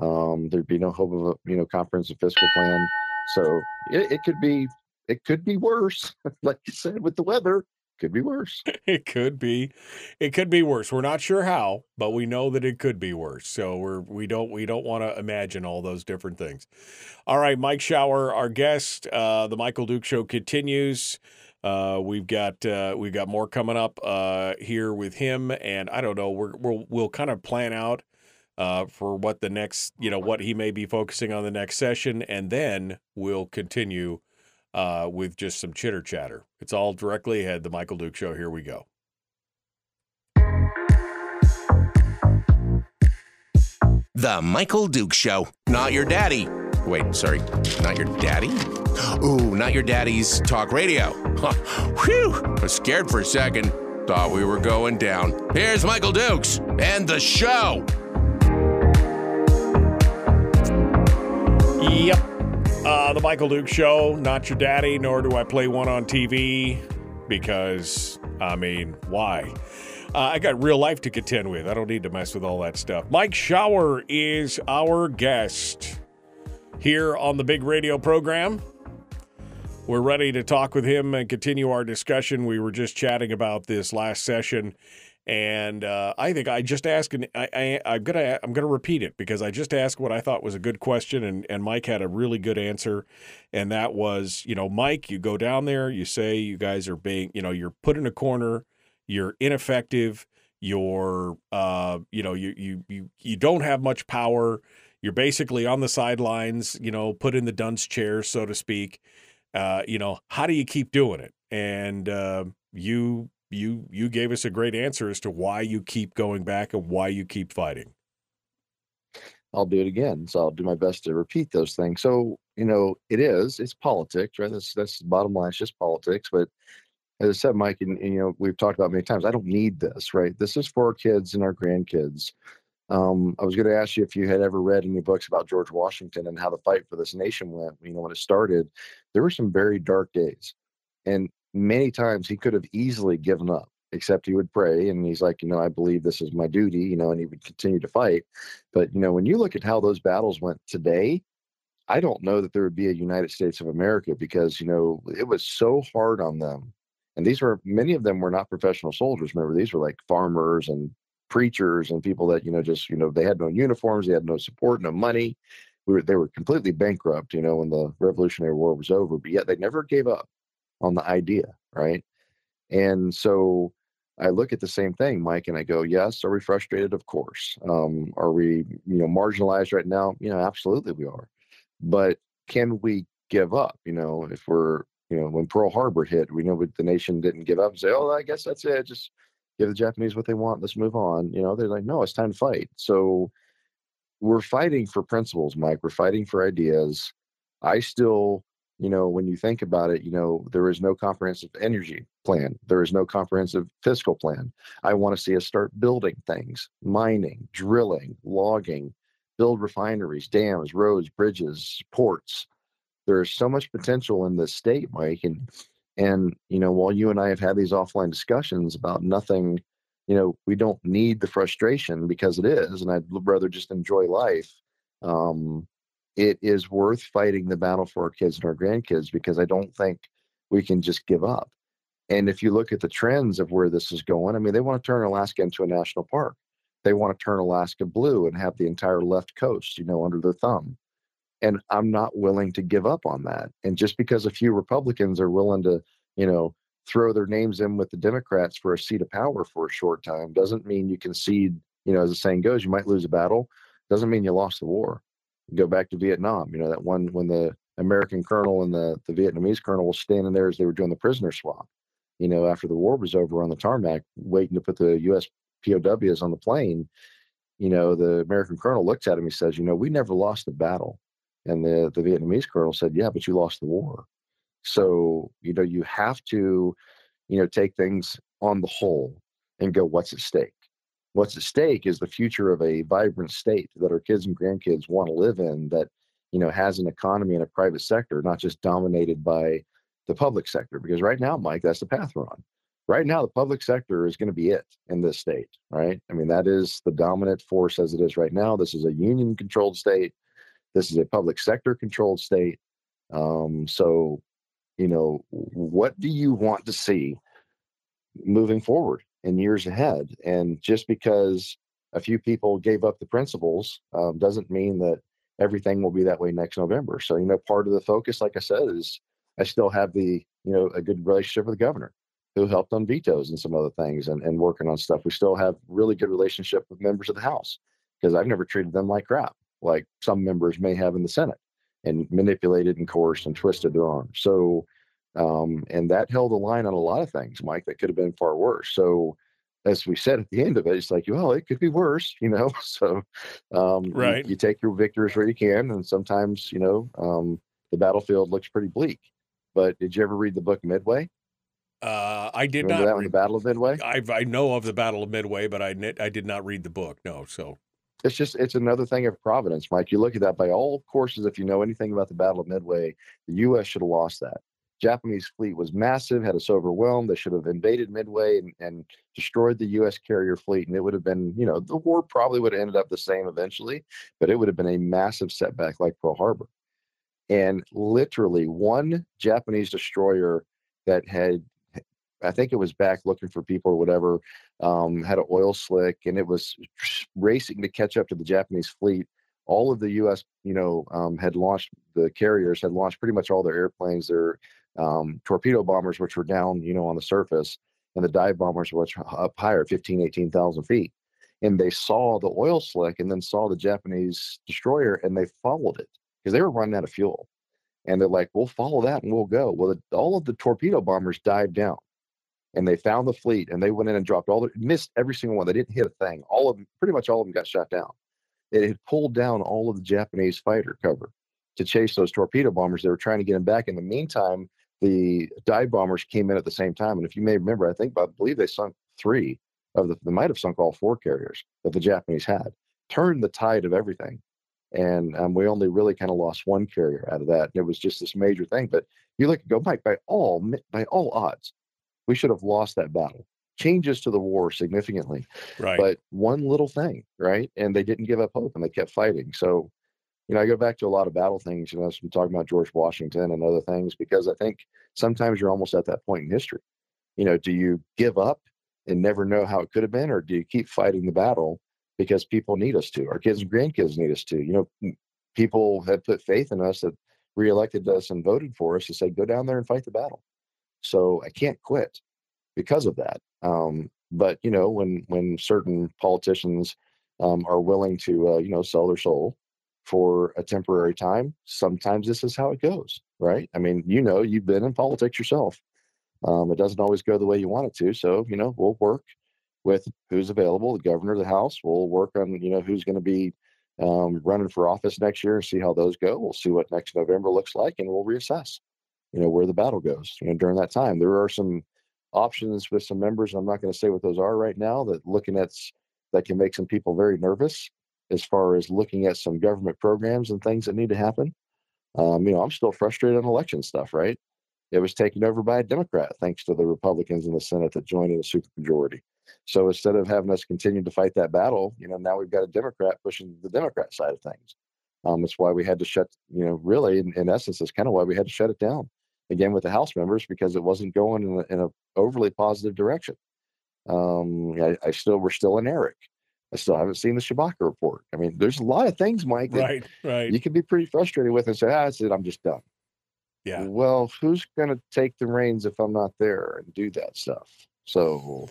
Um, there'd be no hope of a, you know, comprehensive fiscal plan. So it, it could be it could be worse. like you said with the weather, could be worse. It could be, it could be worse. We're not sure how, but we know that it could be worse. So we're we don't we don't want to imagine all those different things. All right, Mike Shower, our guest. Uh, the Michael Duke Show continues. Uh, we've got uh, we've got more coming up uh, here with him, and I don't know. We're, we'll we'll kind of plan out uh, for what the next you know what he may be focusing on the next session, and then we'll continue uh, with just some chitter chatter. It's all directly ahead. The Michael Duke Show. Here we go. The Michael Duke Show. Not your daddy. Wait, sorry. Not your daddy? Ooh, not your daddy's talk radio. Huh. Whew. I was scared for a second. Thought we were going down. Here's Michael Dukes and the show. Yep. Uh, the Michael Duke Show. Not your daddy, nor do I play one on TV because, I mean, why? Uh, I got real life to contend with. I don't need to mess with all that stuff. Mike Shower is our guest here on the big radio program. We're ready to talk with him and continue our discussion. We were just chatting about this last session, and uh, I think I just asked, and I, I'm gonna I'm gonna repeat it because I just asked what I thought was a good question, and and Mike had a really good answer, and that was, you know, Mike, you go down there, you say you guys are being, you know, you're put in a corner you're ineffective you're uh, you know you you you you don't have much power you're basically on the sidelines you know put in the dunce chair, so to speak. Uh, you know how do you keep doing it? And uh, you you you gave us a great answer as to why you keep going back and why you keep fighting I'll do it again. So I'll do my best to repeat those things. So, you know, it is, it's politics, right? That's that's the bottom line, it's just politics. But as I said, Mike, and, and, you know, we've talked about many times. I don't need this, right? This is for our kids and our grandkids. Um, I was going to ask you if you had ever read any books about George Washington and how the fight for this nation went. You know, when it started, there were some very dark days, and many times he could have easily given up. Except he would pray, and he's like, you know, I believe this is my duty, you know, and he would continue to fight. But you know, when you look at how those battles went today, I don't know that there would be a United States of America because you know it was so hard on them and these were many of them were not professional soldiers remember these were like farmers and preachers and people that you know just you know they had no uniforms they had no support no money we were, they were completely bankrupt you know when the revolutionary war was over but yet they never gave up on the idea right and so i look at the same thing mike and i go yes are we frustrated of course um, are we you know marginalized right now you know absolutely we are but can we give up you know if we're you know, when Pearl Harbor hit, we know the nation didn't give up and say, "Oh, I guess that's it. Just give the Japanese what they want. Let's move on." You know, they're like, "No, it's time to fight." So we're fighting for principles, Mike. We're fighting for ideas. I still, you know, when you think about it, you know, there is no comprehensive energy plan. There is no comprehensive fiscal plan. I want to see us start building things, mining, drilling, logging, build refineries, dams, roads, bridges, ports there's so much potential in this state, Mike, and and you know, while you and I have had these offline discussions about nothing, you know, we don't need the frustration because it is, and I'd rather just enjoy life. Um, it is worth fighting the battle for our kids and our grandkids because I don't think we can just give up. And if you look at the trends of where this is going, I mean, they want to turn Alaska into a national park. They want to turn Alaska blue and have the entire left coast, you know, under their thumb and i'm not willing to give up on that and just because a few republicans are willing to you know throw their names in with the democrats for a seat of power for a short time doesn't mean you concede you know as the saying goes you might lose a battle doesn't mean you lost the war go back to vietnam you know that one when the american colonel and the, the vietnamese colonel was standing there as they were doing the prisoner swap you know after the war was over on the tarmac waiting to put the us pows on the plane you know the american colonel looks at him he says you know we never lost the battle and the, the Vietnamese colonel said, Yeah, but you lost the war. So, you know, you have to, you know, take things on the whole and go, what's at stake? What's at stake is the future of a vibrant state that our kids and grandkids want to live in that, you know, has an economy and a private sector, not just dominated by the public sector. Because right now, Mike, that's the path we're on. Right now, the public sector is going to be it in this state, right? I mean, that is the dominant force as it is right now. This is a union controlled state this is a public sector controlled state. Um, so, you know, what do you want to see moving forward in years ahead? And just because a few people gave up the principles um, doesn't mean that everything will be that way next November. So, you know, part of the focus, like I said, is I still have the you know, a good relationship with the governor who helped on vetoes and some other things and, and working on stuff. We still have really good relationship with members of the House because I've never treated them like crap, like some members may have in the Senate and manipulated and coerced and twisted their arms. So, um, and that held a line on a lot of things, Mike, that could have been far worse. So, as we said at the end of it, it's like, well, it could be worse, you know. So, um, right, you, you, take your victories where you can, and sometimes, you know, um, the battlefield looks pretty bleak. But did you ever read the book Midway? Uh, I did Remember not. That one, the Battle of Midway. I I know of the Battle of Midway, but I I did not read the book. No, so it's just it's another thing of providence, Mike. You look at that by all courses. If you know anything about the Battle of Midway, the U.S. should have lost that. Japanese fleet was massive, had us overwhelmed. They should have invaded Midway and, and destroyed the U.S. carrier fleet, and it would have been, you know, the war probably would have ended up the same eventually, but it would have been a massive setback like Pearl Harbor. And literally, one Japanese destroyer that had, I think it was back looking for people or whatever, um, had an oil slick, and it was racing to catch up to the Japanese fleet all of the U.S. you know um, had launched the carriers had launched pretty much all their airplanes, their um, torpedo bombers, which were down, you know, on the surface, and the dive bombers, which were up higher, 15, 18,000 feet. And they saw the oil slick and then saw the Japanese destroyer and they followed it because they were running out of fuel. And they're like, we'll follow that and we'll go. Well, the, all of the torpedo bombers dived down and they found the fleet and they went in and dropped all the, missed every single one. They didn't hit a thing. All of them, pretty much all of them got shot down. It had pulled down all of the Japanese fighter cover to chase those torpedo bombers. They were trying to get them back. In the meantime, the dive bombers came in at the same time. And if you may remember, I think I believe they sunk three of the they might have sunk all four carriers that the Japanese had. Turned the tide of everything. And um, we only really kind of lost one carrier out of that. And it was just this major thing. But you look go, Mike, by all by all odds, we should have lost that battle. Changes to the war significantly. Right. But one little thing, right? And they didn't give up hope and they kept fighting. So you know, I go back to a lot of battle things, you know, I'm talking about George Washington and other things, because I think sometimes you're almost at that point in history. You know, do you give up and never know how it could have been, or do you keep fighting the battle because people need us to? Our kids and grandkids need us to. You know, people have put faith in us that reelected us and voted for us to say, go down there and fight the battle. So I can't quit because of that. Um, but you know, when when certain politicians um, are willing to, uh, you know, sell their soul for a temporary time. Sometimes this is how it goes, right? I mean, you know, you've been in politics yourself. Um, it doesn't always go the way you want it to. So, you know, we'll work with who's available, the governor of the House. We'll work on, you know, who's going to be um, running for office next year and see how those go. We'll see what next November looks like and we'll reassess, you know, where the battle goes, you know, during that time. There are some options with some members. I'm not going to say what those are right now that looking at that can make some people very nervous as far as looking at some government programs and things that need to happen. Um, you know, I'm still frustrated on election stuff, right? It was taken over by a Democrat thanks to the Republicans in the Senate that joined in a supermajority. So instead of having us continue to fight that battle, you know, now we've got a Democrat pushing the Democrat side of things. Um, that's why we had to shut, you know, really, in, in essence, that's kind of why we had to shut it down again with the House members because it wasn't going in a, in a overly positive direction. Um, I, I, still, we're still in Eric. I still haven't seen the Tshibaka report. I mean, there's a lot of things, Mike, right, right. You can be pretty frustrated with and say, ah, that's it, I'm just done. Yeah. Well, who's going to take the reins if I'm not there and do that stuff? So,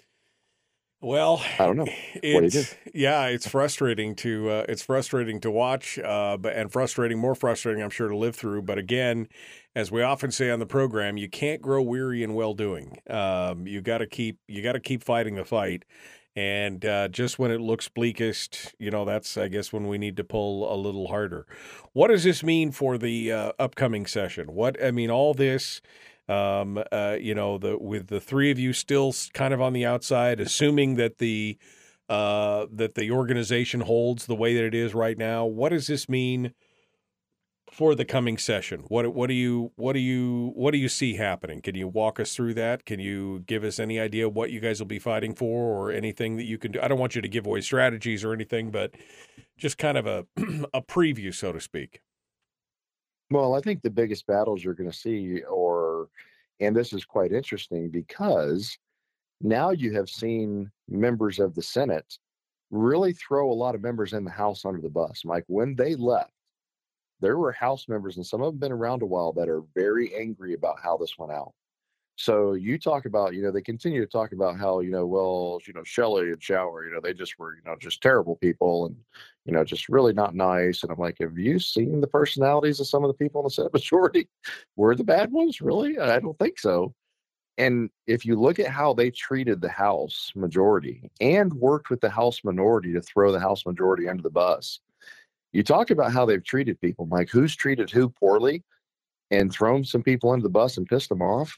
well, I don't know. It's, yeah, it's frustrating to uh, it's frustrating to watch, uh, but and frustrating, more frustrating, I'm sure, to live through. But again, as we often say on the program, you can't grow weary in well doing. Um, you got to keep you got to keep fighting the fight. And uh, just when it looks bleakest, you know, that's, I guess, when we need to pull a little harder. What does this mean for the uh, upcoming session? What, I mean, all this, um, uh, you know, the with the three of you still kind of on the outside, assuming that the, uh, that the organization holds the way that it is right now, what does this mean for the coming session? What what do you what do you what do you see happening? Can you walk us through that? Can you give us any idea what you guys will be fighting for or anything that you can do? I don't want you to give away strategies or anything, but just kind of a a preview, so to speak. Well, I think the biggest battles you're going to see, or and this is quite interesting because now you have seen members of the Senate really throw a lot of members in the House under the bus. Mike, when they left there were House members, and some of them been around a while, that are very angry about how this went out. So you talk about, you know, they continue to talk about how, you know, well, you know, Shelley and Shower, you know, they just were, you know, just terrible people and, you know, just really not nice. And I'm like, have you seen the personalities of some of the people in the Senate majority? Were the bad ones really? I don't think so. And if you look at how they treated the House majority and worked with the House minority to throw the House majority under the bus, you talk about how they've treated people, Mike. Who's treated who poorly and thrown some people under the bus and pissed them off?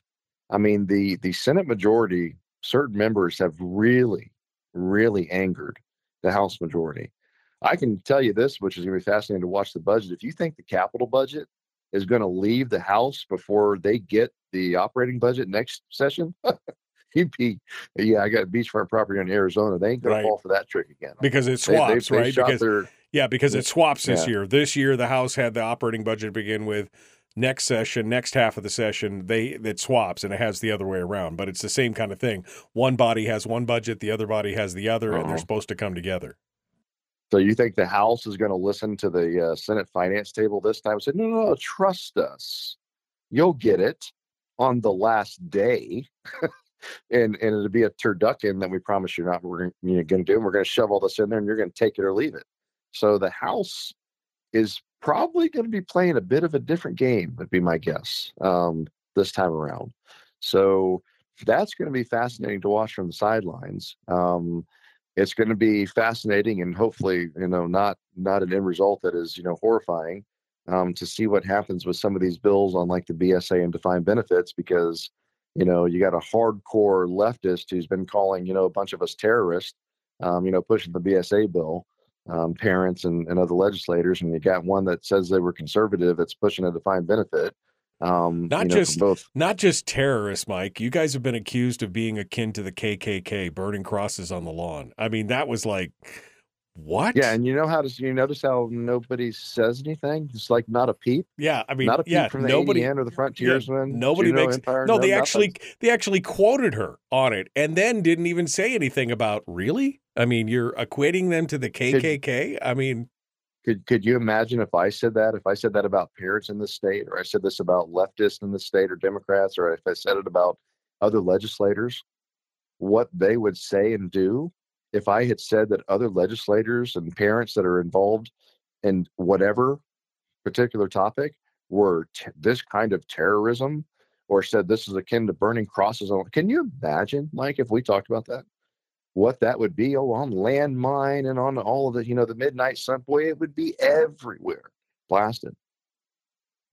I mean, the the Senate majority, certain members have really, really angered the House majority. I can tell you this, which is going to be fascinating to watch the budget. If you think the capital budget is going to leave the House before they get the operating budget next session, you'd be, yeah, I got a beachfront property in Arizona. They ain't going Right. to fall for that trick again. because it They- they- they right? Because their- yeah, because it swaps this Yeah. year. This year, the House had the operating budget to begin with. Next session, next half of the session, they it swaps and it has the other way around. But it's the same kind of thing. One body has one budget, the other body has the other, and they're Uh-huh. supposed to come together. So you think the House is going to listen to the uh, Senate finance table this time and say, no, no, no, trust us. You'll get it on the last day. and and it'll be a turducken that we promise you're not we're going to do. And we're going to shove all this in there and you're going to take it or leave it. So the House is probably going to be playing a bit of a different game, would be my guess, um, this time around. So that's going to be fascinating to watch from the sidelines. Um, it's going to be fascinating and hopefully you know not not an end result that is you know horrifying um, to see what happens with some of these bills on like the bsa and defined benefits because you know you got a hardcore leftist who's been calling you know a bunch of us terrorists um, you know pushing the bsa bill um, parents and, and other legislators and you got one that says they were conservative that's pushing a defined benefit um, Not you know, just- both Not just terrorists, Mike. You guys have been accused of being akin to the KKK, burning crosses on the lawn. I mean, that was like, what? yeah and you know how does you notice how nobody says anything it's like not a peep yeah. I mean, not a peep yeah. from the nobody, ADN or the frontiersman. nobody Juneau makes- Empire, no, they nothing. actually they actually quoted her on it, and then didn't even say anything about really. I mean, you're equating them to the KKK. I mean, could could you imagine if I said that? If I said that about parents in the state, or I said this about leftists in the state, or Democrats, or if I said it about other legislators, what they would say and do if I had said that other legislators and parents that are involved in whatever particular topic were t- this kind of terrorism, or said this is akin to burning crosses on. Can you imagine, Mike, if we talked about that? What that would be oh on landmine and on all of the you know the midnight sun boy it would be everywhere blasted.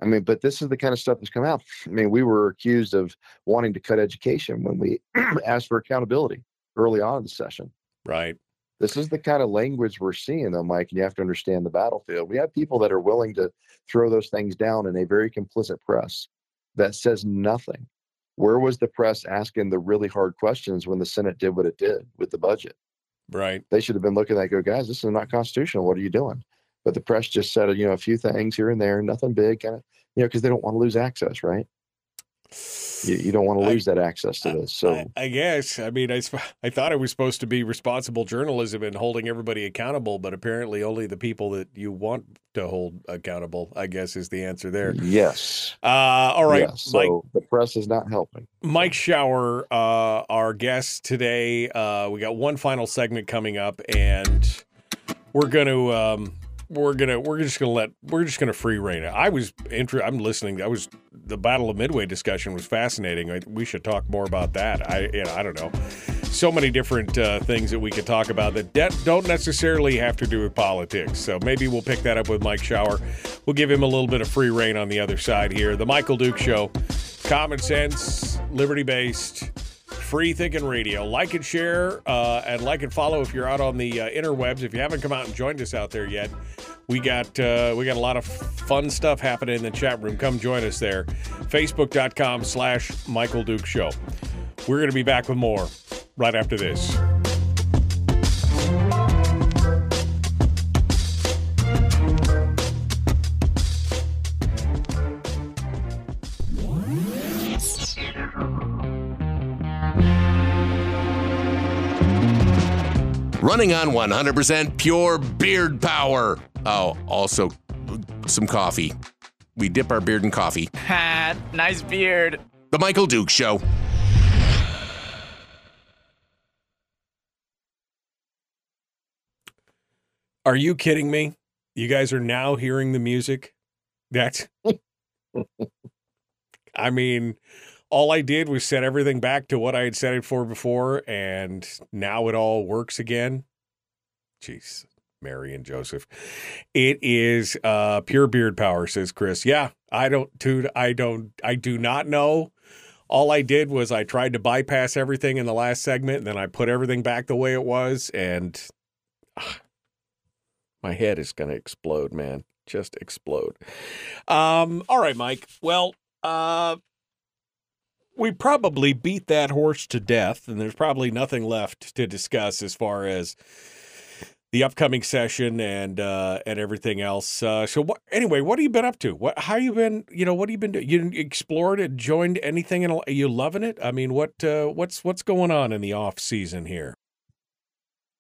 I mean but this is the kind of stuff that's come out. I mean we were accused of wanting to cut education when we asked for accountability early on in the session. Right. this is the kind of language we're seeing though mike and you have to understand the battlefield. We have people that are willing to throw those things down in a very complicit press that says nothing where was the press asking the really hard questions when the senate did what it did with the budget Right. they should have been looking at that and go, guys, this is not constitutional. What are you doing? But the press just said, you know, a few things here and there, nothing big, kind of, you know, because they don't want to lose access, right? You, you don't want to I- lose that access to this. So, I, I guess. I mean, I, I thought it was supposed to be responsible journalism and holding everybody accountable, but apparently only the people that you want to hold accountable, I guess, is the answer there. yes. Uh, all right, yes. So Mike. the press is not helping. Mike Shower, uh, our guest today. Uh, we got one final segment coming up, and we're gonna um, we're gonna we're just gonna let we're just gonna free reign it. I was inter- I'm listening. I was the Battle of Midway discussion was fascinating. I, we should talk more about that. I you know I don't know. So many different uh, things that we could talk about that de- don't necessarily have to do with politics. So maybe we'll pick that up with Mike Shower. We'll give him a little bit of free reign on the other side here. The Michael Duke Show, common sense, liberty based, free thinking radio. Like and share, uh, and like and follow if you're out on the uh, interwebs. If you haven't come out and joined us out there yet, we got uh, we got a lot of fun stuff happening in the chat room. Come join us there. Facebook.com slash Michael Duke Show. We're going to be back with more right after this. Running on 100% pure beard power. Oh, also some coffee. We dip our beard in coffee. Ha, nice beard. The Michael Duke Show. Are you kidding me? You guys are now hearing the music? That's. I mean, all I did was set everything back to what I had set it for before, and now it all works again. Jeez, Mary and Joseph. It is uh, pure beard power, says Chris. Yeah, I don't, dude, I don't, I do not know. All I did was I tried to bypass everything in the last segment, and then I put everything back the way it was, and my head is going to explode, man. Just explode. Um, all right, Mike. Well, uh, we probably beat that horse to death, and there's probably nothing left to discuss as far as the upcoming session and uh, and everything else. Uh, so what, anyway, what have you been up to? What how you been? You know, what have you been doing? You explored it, joined anything, and are you loving it? I mean, what uh, what's what's going on in the off season here?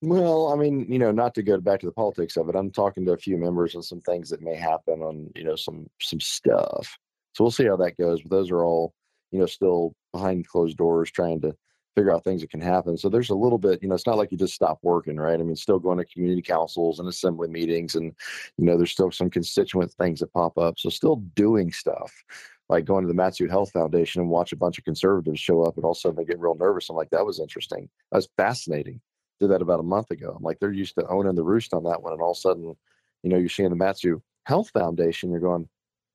Well, I mean, you know, not to go back to the politics of it, I'm talking to a few members and some things that may happen on, you know, some some stuff. So we'll see how that goes. But those are all, you know, still behind closed doors trying to figure out things that can happen. So there's a little bit, you know, it's not like you just stop working, right? I mean, still going to community councils and assembly meetings, and you know, there's still some constituent things that pop up. So still doing stuff like going to the Matsu Health Foundation and watch a bunch of conservatives show up, and all of a sudden they get real nervous. I'm like, that was interesting. That was fascinating. Did that about a month ago. I'm like, they're used to owning the roost on that one, and all of a sudden, you know, you're seeing the Matsu Health Foundation. You're going,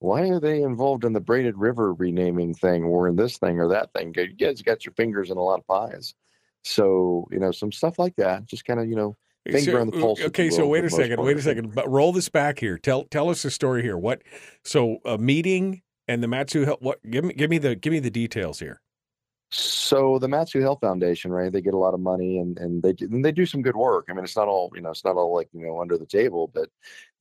why are they involved in the Braided River renaming thing or in this thing or that thing? You guys got your fingers in a lot of pies. So, you know, some stuff like that, just kind of, you know, finger so, on the pulse. Okay, so wait a second, wait a second. But roll this back here. Tell tell us the story here. What so a meeting and the Matsu what give me give me the give me the details here. So the Matsu Health Foundation, right? They get a lot of money and and they and they do some good work. I mean, it's not all you know, it's not all like you know under the table, but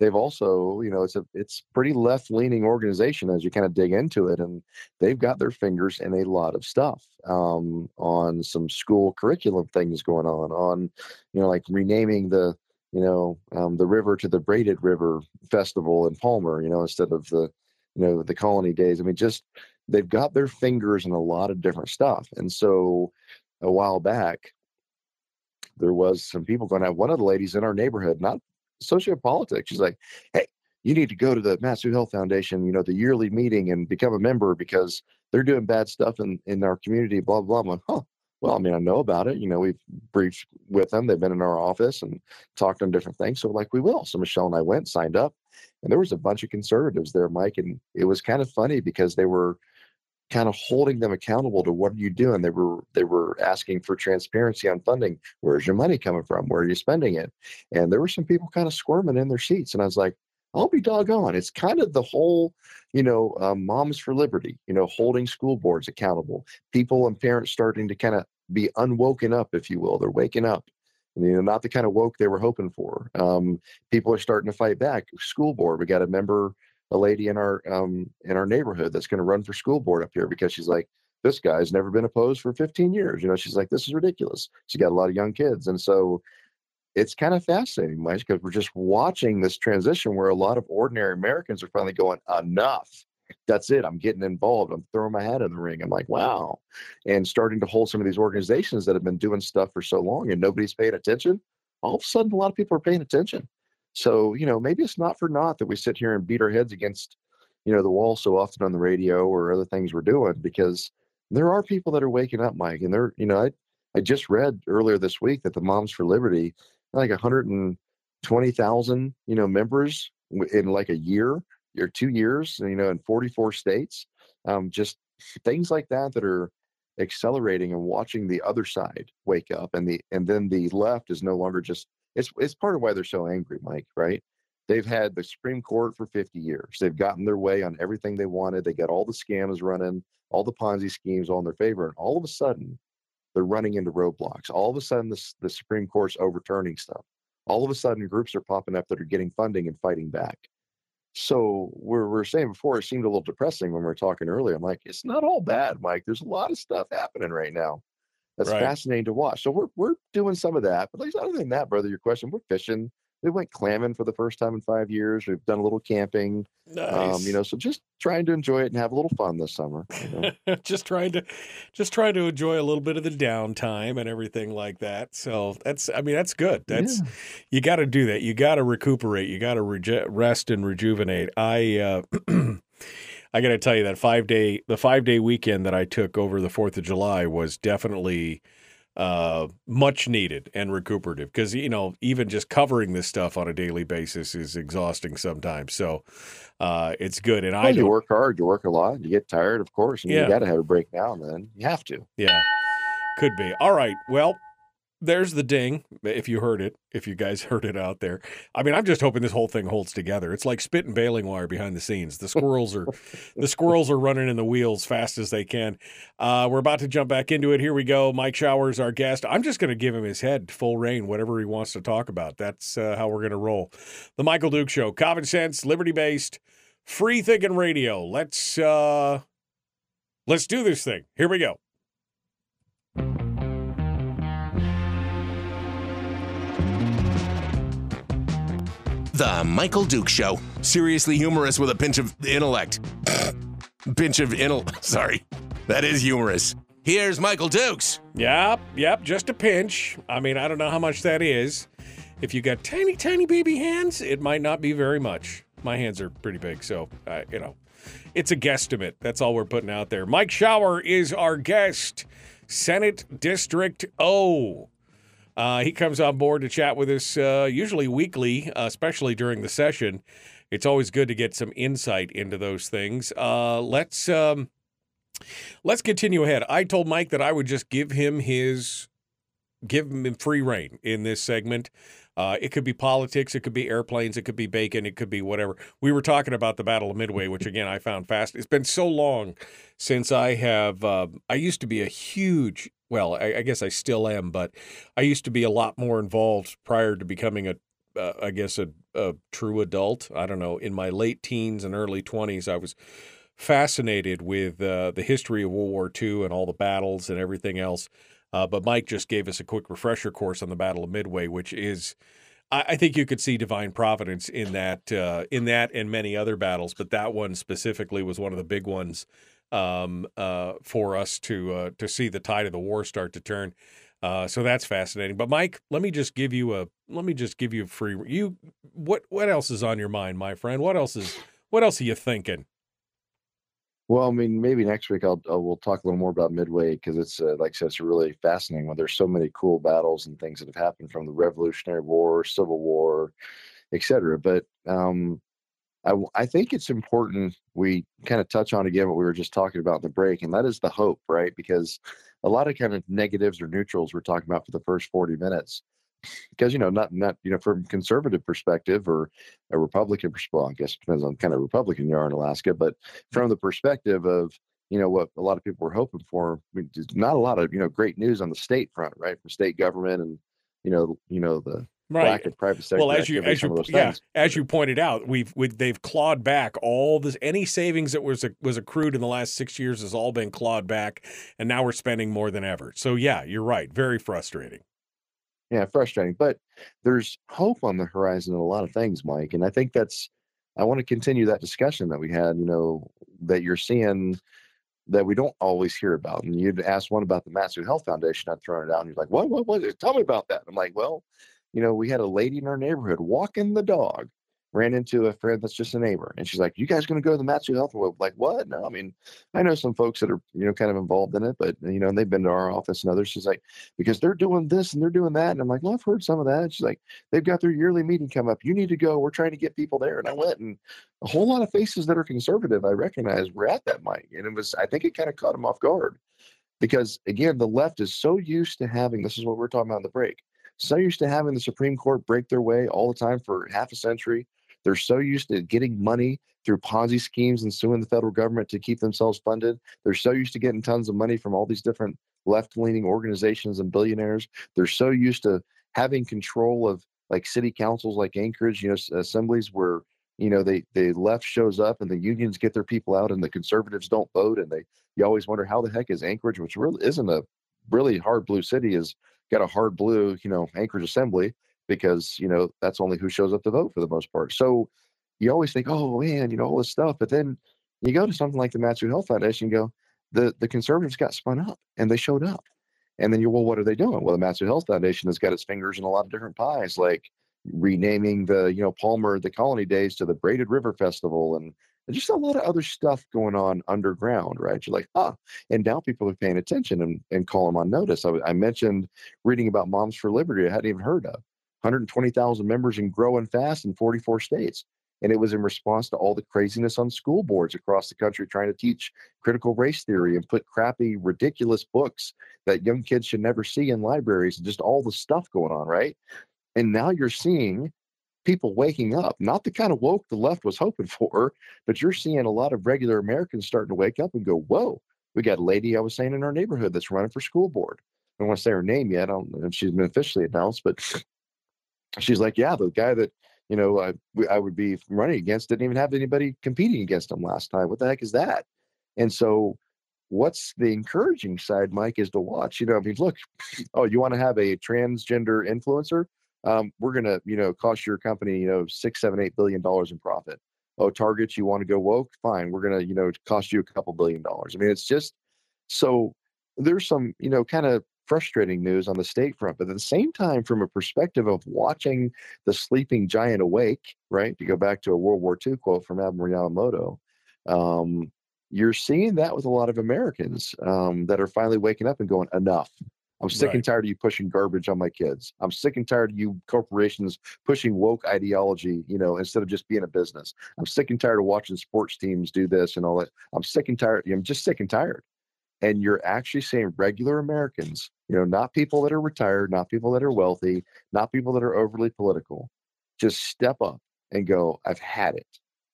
they've also you know it's a it's pretty left leaning organization as you kind of dig into it, and they've got their fingers in a lot of stuff um, on some school curriculum things going on, on you know like renaming the you know um, the river to the Braided River Festival in Palmer, you know instead of the you know the colony days. I mean, just they've got their fingers in a lot of different stuff. And so a while back, there was some people going out. One of the ladies in our neighborhood, not sociopolitics, she's like, Hey, you need to go to the Matsu Health Foundation, you know, the yearly meeting and become a member because they're doing bad stuff in, in our community, blah, blah, blah. huh. Well, I mean, I know about it. You know, we've briefed with them. They've been in our office and talked on different things. So, like, we will. So, Michelle and I went, signed up, and there was a bunch of conservatives there, Mike. And it was kind of funny because they were kind of holding them accountable to what are you doing they were they were asking for transparency on funding. Where's your money coming from? Where are you spending it? And there were some people kind of squirming in their seats and i was like i'll be doggone. It's kind of the whole you know um, moms for liberty you know holding school boards accountable. People and parents starting to kind of be unwoken up if you will. They're waking up. You know not the kind of woke they were hoping for. Um, people are starting to fight back. School board we got a member a lady in our um, in our neighborhood that's going to run for school board up here because she's like this guy's never been opposed for 15 years you know she's like this is ridiculous. She's got a lot of young kids. And so it's kind of fascinating mike because we're just watching this transition where a lot of ordinary americans are finally going enough. That's it. I'm getting involved. I'm throwing my hat in the ring. I'm like wow. And starting to hold some of these organizations that have been doing stuff for so long and nobody's paying attention all of a sudden a lot of people are paying attention so, you know, maybe it's not for naught that we sit here and beat our heads against, you know, the wall so often on the radio or other things we're doing because there are people that are waking up, Mike. And they're, you know, I, I just read earlier this week that the Moms for Liberty, like 120,000, you know, members in like a year or two years, you know, in 44 states. Um, just things like that that are accelerating and watching the other side wake up and the and then the left is no longer just it's it's part of why they're so angry, Mike. Right? They've had the Supreme Court for 50 years. They've gotten their way on everything they wanted. They got all the scams running, all the Ponzi schemes all in their favor, and all of a sudden, they're running into roadblocks. All of a sudden, the, the Supreme Court's overturning stuff. All of a sudden, groups are popping up that are getting funding and fighting back. So we're we're saying before it seemed a little depressing when we were talking earlier. I'm like, it's not all bad, Mike. There's a lot of stuff happening right now that's right. fascinating to watch. So we're we're doing some of that. But like other than that, brother, your question, we're fishing, we went clamming for the first time in five years. We've done a little camping. Nice. Um, you know, so just trying to enjoy it and have a little fun this summer. You know? just trying to just trying to enjoy a little bit of the downtime and everything like that. So that's I mean that's good. That's Yeah. you got to do that. You got to recuperate. You got to reje- rest and rejuvenate. I uh I got to tell you that 5 day the 5 day weekend that I took over the 4th of July was definitely uh much needed and recuperative because you know even just covering this stuff on a daily basis is exhausting sometimes so uh it's good and Well, i you work hard, you work a lot, you get tired, of course, and Yeah. you got to have a break now and then. You have to. Yeah, could be. All right. Well, there's the ding. If you heard it, if you guys heard it out there. I mean, I'm just hoping this whole thing holds together. It's like spit and baling wire behind the scenes. The squirrels are, the squirrels are running in the wheels fast as they can. Uh, we're about to jump back into it. Here we go. Mike Showers, our guest. I'm just going to give him his head full reign, whatever he wants to talk about. That's uh, how we're going to roll. The Michael Duke Show, common sense, liberty based, free thinking radio. Let's uh, let's do this thing. Here we go. The Michael Duke Show. Seriously humorous with a pinch of intellect. pinch of intel. Sorry. That is humorous. Here's Michael Dukes. Yep, yep, just a pinch. I mean, I don't know how much that is. If you got tiny, tiny baby hands, it might not be very much. My hands are pretty big, so uh, you know, it's a guesstimate. That's all we're putting out there. Mike Shower is our guest, Senate District O. Uh, he comes on board to chat with us, uh, usually weekly, uh, especially during the session. It's always good to get some insight into those things. Uh, let's um, let's continue ahead. I told Mike that I would just give him his give him free reign in this segment. Uh, it could be politics, it could be airplanes, it could be bacon, it could be whatever. We were talking about the Battle of Midway, which again I found fast. It's been so long since I have. Uh, I used to be a huge. Well, I, I guess I still am, but I used to be a lot more involved prior to becoming a. Uh, I guess a, a true adult. I don't know. In my late teens and early twenties, I was fascinated with uh, the history of World War II and all the battles and everything else. Uh, but Mike just gave us a quick refresher course on the Battle of Midway, which is, I, I think you could see divine providence in that, uh, in that and many other battles, but that one specifically was one of the big ones um, uh, for us to uh, to see the tide of the war start to turn. Uh, so that's fascinating. But Mike, let me just give you a let me just give you a free you what what else is on your mind, my friend? What else is what else are you thinking? Well, I mean, maybe next week I'll, I'll we'll talk a little more about Midway because it's uh, like I said, it's really fascinating. When there's so many cool battles and things that have happened from the Revolutionary War, Civil War, etc. But um, I I think it's important we kind of touch on again what we were just talking about in the break, and that is the hope, right? Because a lot of kind of negatives or neutrals we're talking about for the first 40 minutes because you know not not you know from conservative perspective or a republican perspective i guess it depends on kind of republican you are in alaska but from the perspective of you know what a lot of people were hoping for I mean, not a lot of you know great news on the state front right from state government and you know you know the lack of private sector Well, as you as you yeah, things. as you pointed out, we've we, they've clawed back all this any savings that was was accrued in the last six years has all been clawed back, and now we're spending more than ever. So yeah, you're right. Very frustrating. yeah frustrating but there's hope on the horizon in a lot of things mike and i think that's i want to continue that discussion that we had you know that you're seeing that we don't always hear about and you'd ask one about the matsu health foundation i'd thrown it out and you're like what what what tell me about that i'm like well you know we had a lady in our neighborhood walking the dog ran into a friend that's just a neighbor and she's like you guys to go to the matsu health We're like what no i mean i know some folks that are you know kind of involved in it but you know and they've been to our office and others she's like because they're doing this and they're doing that. And I'm like, well, I've heard some of that. And she's like, they've got their yearly meeting come up. You need to go. We're trying to get people there. And I went and a whole lot of faces that are conservative, I recognized were at that mic. And it was, I think it kind of caught them off guard because again, the left is so used to having, this is what we're talking about in the break, so used to having the Supreme Court break their way all the time for half a century. They're so used to getting money through Ponzi schemes and suing the federal government to keep themselves funded. They're so used to getting tons of money from all these different left leaning organizations and billionaires. They're so used to having control of like city councils like Anchorage, you know, assemblies where, you know, they, the left shows up and the unions get their people out and the conservatives don't vote. And they, you always wonder how the heck is Anchorage, which really isn't a really hard blue city, is got a hard blue, you know, Anchorage assembly because you know that's only who shows up to vote for the most part. So you always think, oh man, you know all this stuff, but then you go to something like the Mat-Su Health Foundation, and go, the the conservatives got spun up and they showed up, and then you're well, what are they doing? Well, the Mat-Su Health Foundation has got its fingers in a lot of different pies, like renaming the you know Palmer the Colony Days to the Braided River Festival and just a lot of other stuff going on underground, right? You're like, ah, and now people are paying attention and, and call them on notice. I, I mentioned reading about Moms for Liberty, I hadn't even heard of. 120,000 members and growing fast in 44 states. And it was in response to all the craziness on school boards across the country trying to teach critical race theory and put crappy, ridiculous books that young kids should never see in libraries and just all the stuff going on, right? And now you're seeing people waking up, not the kind of woke the left was hoping for, but you're seeing a lot of regular Americans starting to wake up and go, whoa, we got a lady I was saying in our neighborhood that's running for school board. I don't want to say her name yet. I don't know if she's been officially announced, but she's like, yeah, the guy that, you know, I, I would be running against didn't even have anybody competing against him last time. What the heck is that? And so what's the encouraging side, Mike, is to watch. You know, I mean, look, oh, you want to have a transgender influencer? Um, we're going to, you know, cost your company, you know, six, seven, eight billion dollars in profit. Oh, targets, you want to go woke? Fine. We're going to, you know, cost you a couple billion dollars. I mean, it's just so there's some, you know, kind of frustrating news on the state front. But at the same time, from a perspective of watching the sleeping giant awake, right? To go back to a World War II quote from Admiral Yamamoto, um, you're seeing that with a lot of Americans um, that are finally waking up and going, enough. I'm sick right. and tired of you pushing garbage on my kids. I'm sick and tired of you corporations pushing woke ideology, you know, instead of just being a business. I'm sick and tired of watching sports teams do this and all that. I'm sick and tired. I'm just sick and tired. And you're actually saying regular Americans, you know, not people that are retired, not people that are wealthy, not people that are overly political, just step up and go, I've had it.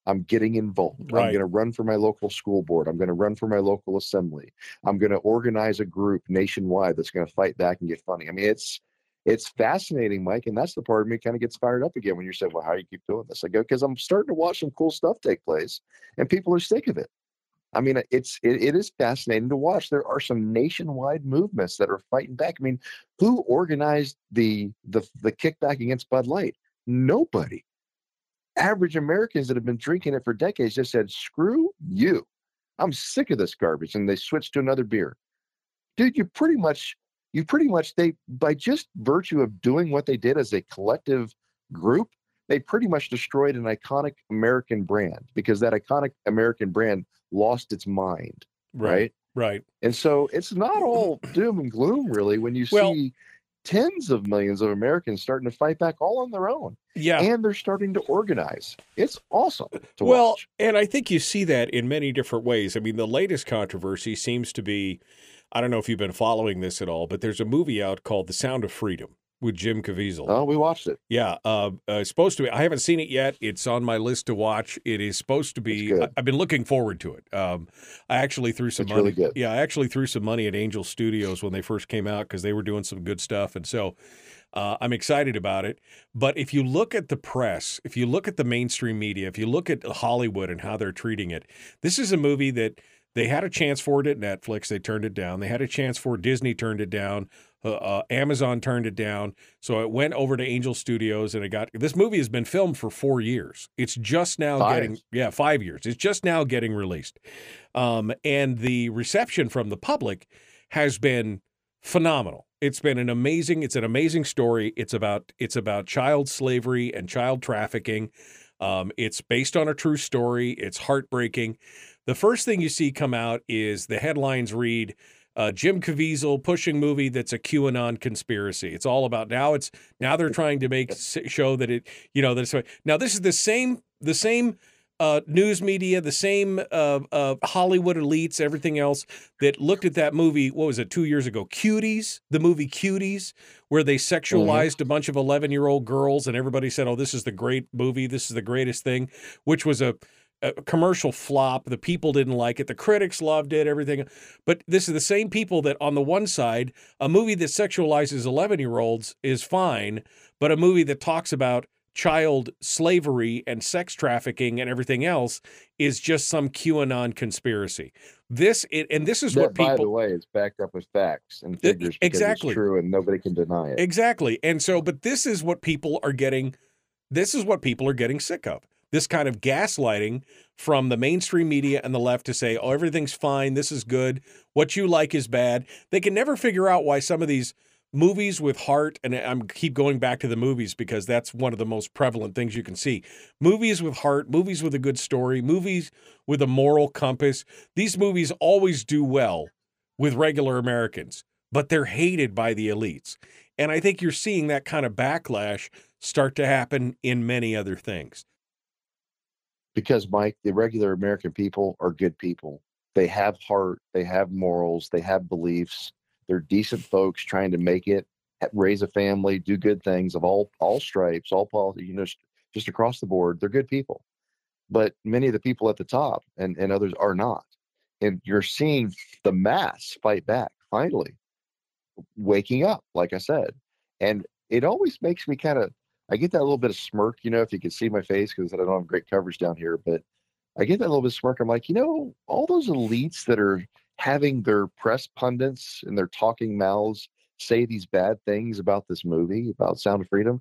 I'm getting involved. Right. I'm going to run for my local school board. I'm going to run for my local assembly. I'm going to organize a group nationwide that's going to fight back and get funny. I mean, it's it's fascinating, Mike, and that's the part of me kind of gets fired up again when you say, "Well, how do you keep doing this?" I go, "Because I'm starting to watch some cool stuff take place, and people are sick of it." I mean, it's it, it is fascinating to watch. There are some nationwide movements that are fighting back. I mean, who organized the the the kickback against Bud Light? Nobody average Americans that have been drinking it for decades just said, screw you. I'm sick of this garbage. And they switched to another beer. Dude, you pretty much, you pretty much, they, by just virtue of doing what they did as a collective group, they pretty much destroyed an iconic American brand because that iconic American brand lost its mind. Right. Right. right. And so it's not all doom and gloom, really, when you well, see tens of millions of Americans starting to fight back all on their own. Yeah. And they're starting to organize. It's awesome well, watch. and I think you see that in many different ways. I mean, the latest controversy seems to be I don't know if you've been following this at all, but there's a movie out called The Sound of Freedom with Jim Caviezel. Oh, we watched it. Yeah, uh, uh, supposed to be. I haven't seen it yet. It's on my list to watch. It is supposed to be. I, have been looking forward to it. Um, I actually threw some it's money. Really. Yeah, I actually threw some money at Angel Studios when they first came out because they were doing some good stuff, and so. Uh, I'm excited about it. But if you look at the press, if you look at the mainstream media, if you look at Hollywood and how they're treating it, this is a movie that they had a chance for it at Netflix. They turned it down. They had a chance for it. Disney turned it down. Uh, uh, Amazon turned it down, so it went over to Angel Studios, and it got. This movie has been filmed for four years. It's just now five. getting, yeah, five years. It's just now getting released, um, and the reception from the public has been phenomenal. It's been an amazing. It's an amazing story. It's about it's about child slavery and child trafficking. Um, it's based on a true story. It's heartbreaking. The first thing you see come out is the headlines read uh, Jim Caviezel pushing movie that's a QAnon conspiracy. It's all about now. It's now they're trying to make show that it you know that it's now this is the same the same uh, news media, the same uh, uh, Hollywood elites, everything else that looked at that movie. What was it? Two years ago, Cuties, the movie Cuties, where they mm-hmm. sexualized mm-hmm. a bunch of eleven-year-old girls, and everybody said, "Oh, this is the great movie. This is the greatest thing," which was a a commercial flop. The people didn't like it. The critics loved it, everything. But this is the same people that, on the one side, a movie that sexualizes 11 year olds is fine, but a movie that talks about child slavery and sex trafficking and everything else is just some QAnon conspiracy. This it, and this is that, what people by the way, is backed up with facts and figures. because exactly. it's true, and nobody can deny it. Exactly. And so, but this is what people are getting, this is what people are getting sick of. This kind of gaslighting from the mainstream media and the left to say, oh, everything's fine. This is good. What you like is bad. They can never figure out why some of these movies with heart, and I'm keep going back to the movies because that's one of the most prevalent things you can see. Movies with heart, movies with a good story, movies with a moral compass. These movies always do well with regular Americans, but they're hated by the elites. And I think you're seeing that kind of backlash start to happen in many other things. Because Mike, the regular American people are good people. They have heart, they have morals, they have beliefs. They're decent folks trying to make it, raise a family, do good things of all all stripes, all politics, you know, just across the board. They're good people. But many of the people at the top and, and others are not. And you're seeing the mass fight back finally, waking up, like I said. And it always makes me kind of I get that little bit of smirk, you know, if you can see my face because I don't have great coverage down here, but I get that little bit of smirk. I'm like, you know, all those elites that are having their press pundits and their talking mouths say these bad things about this movie, about Sound of Freedom.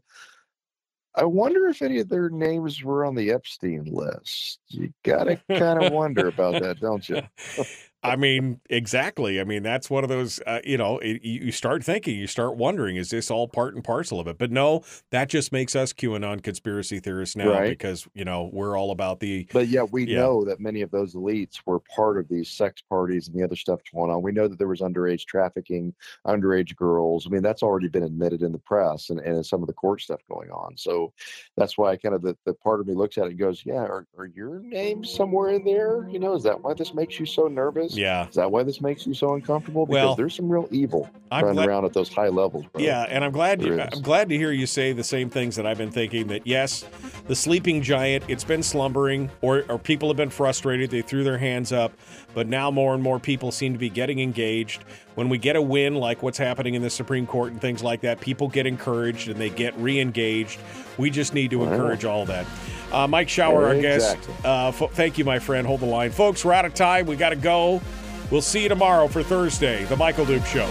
I wonder if any of their names were on the Epstein list. You gotta kind of wonder about that, don't you? I mean, exactly. I mean, that's one of those, uh, you know, it, you start thinking, you start wondering, is this all part and parcel of it? But no, that just makes us QAnon conspiracy theorists now Right. because, you know, we're all about the, But yeah, we Yeah. know that many of those elites were part of these sex parties and the other stuff going on. We know that there was underage trafficking, underage girls. I mean, that's already been admitted in the press and, and in some of the court stuff going on. So that's why I kind of the, the part of me looks at it and goes, Yeah, are, are your names somewhere in there? You know, is that why this makes you so nervous? Yeah. Is that why this makes you so uncomfortable? Because Well, there's some real evil I'm running glad, around at those high levels, bro. Yeah, and I'm glad you, I'm glad to hear you say the same things that I've been thinking. That yes, the sleeping giant, it's been slumbering, or or people have been frustrated. They threw their hands up, but now more and more people seem to be getting engaged. When we get a win, like what's happening in the Supreme Court and things like that, people get encouraged and they get re-engaged. We just need to Wow. encourage all that. Uh, Mike Shower, our guest. Exactly. Uh, thank you, my friend. Hold the line, folks. We're out of time. We got to go. We'll see you tomorrow for Thursday, the Michael Duke Show.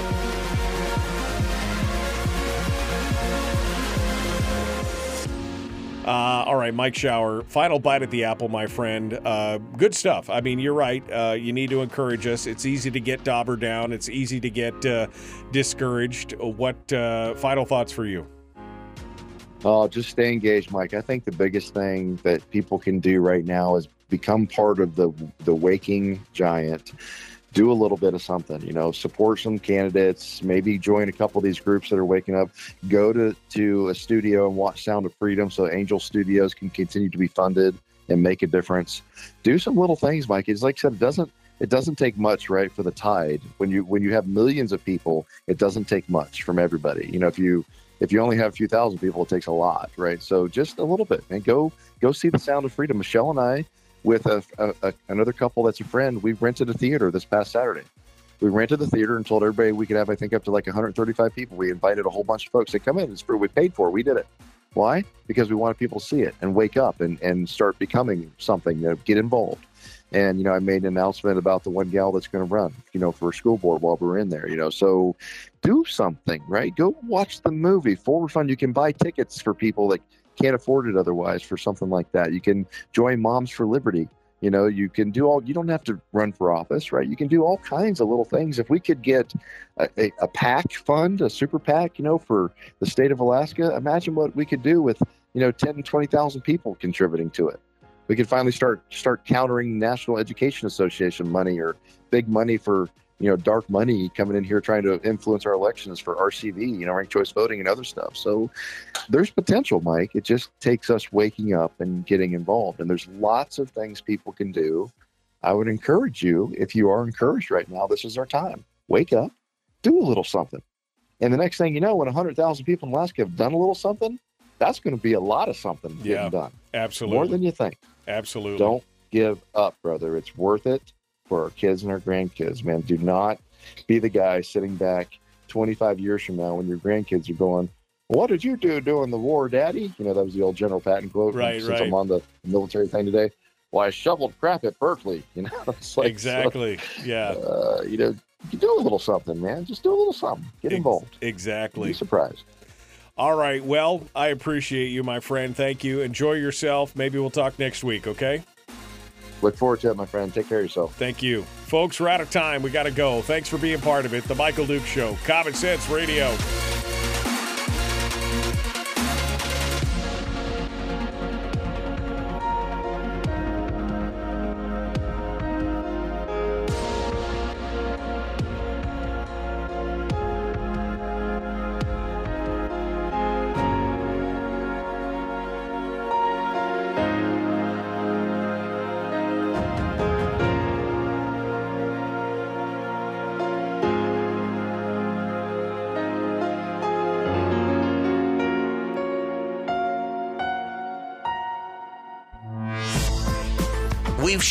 Uh, all right, Mike Shower. Final bite at the apple, my friend. Uh, good stuff. I mean, you're right. Uh, you need to encourage us. It's easy to get dauber down. It's easy to get uh, discouraged. What uh, final thoughts for you? Oh, just stay engaged, Mike. I think the biggest thing that people can do right now is become part of the the waking giant. Do a little bit of something, you know, support some candidates, maybe join a couple of these groups that are waking up. Go to to a studio and watch Sound of Freedom so Angel Studios can continue to be funded and make a difference. Do some little things, Mike. It's like I said, it doesn't it doesn't take much, right, for the tide. When you when you have millions of people, it doesn't take much from everybody. You know, if you if you only have a few thousand people, it takes a lot, right? So just a little bit, and go go see the Sound of Freedom. Michelle and I, with a, a, a another couple that's a friend, we rented a theater this past Saturday. We rented the theater and told everybody we could have, I think, up to like 135 people. We invited a whole bunch of folks to come in. It's free. We paid for it. We did it. Why? Because we wanted people to see it and wake up and, and start becoming something, you know, get involved. And, you know, I made an announcement about the one gal that's going to run, you know, for a school board while we're in there, you know. So do something, right? Go watch the movie. Forward Fund, you can buy tickets for people that can't afford it otherwise for something like that. You can join Moms for Liberty. You know, you can do all, you don't have to run for office, right? You can do all kinds of little things. If we could get a, a, a PAC fund, a super PAC, you know, for the state of Alaska, imagine what we could do with, you know, 10, 20,000 people contributing to it. We could finally start start countering National Education Association money or big money for you know dark money coming in here trying to influence our elections for RCV, you know, ranked choice voting and other stuff. So there's potential, Mike. It just takes us waking up and getting involved. And there's lots of things people can do. I would encourage you, if you are encouraged right now, this is our time. Wake up, do a little something. And the next thing you know, when 100,000 people in Alaska have done a little something, that's going to be a lot of something getting Yeah. done. Absolutely. More than you think. Absolutely. Don't give up, brother. It's worth it for our kids and our grandkids, man. Do not be the guy sitting back 25 years from now when your grandkids are going, What did you do during the war, Daddy? You know, that was the old General Patton quote. Right, Since right. I'm on the military thing today. Well, I shoveled crap at Berkeley. You know, it's like, so, exactly. yeah. uh, you know, you do a little something, man. Just do a little something. Get involved. Be Exactly. surprised. All right. Well, I appreciate you, my friend. Thank you. Enjoy yourself. Maybe we'll talk next week, okay? Look forward to it, my friend. Take care of yourself. Thank you. Folks, we're out of time. We got to go. Thanks for being part of it. The Michael Duke Show, Common Sense Radio.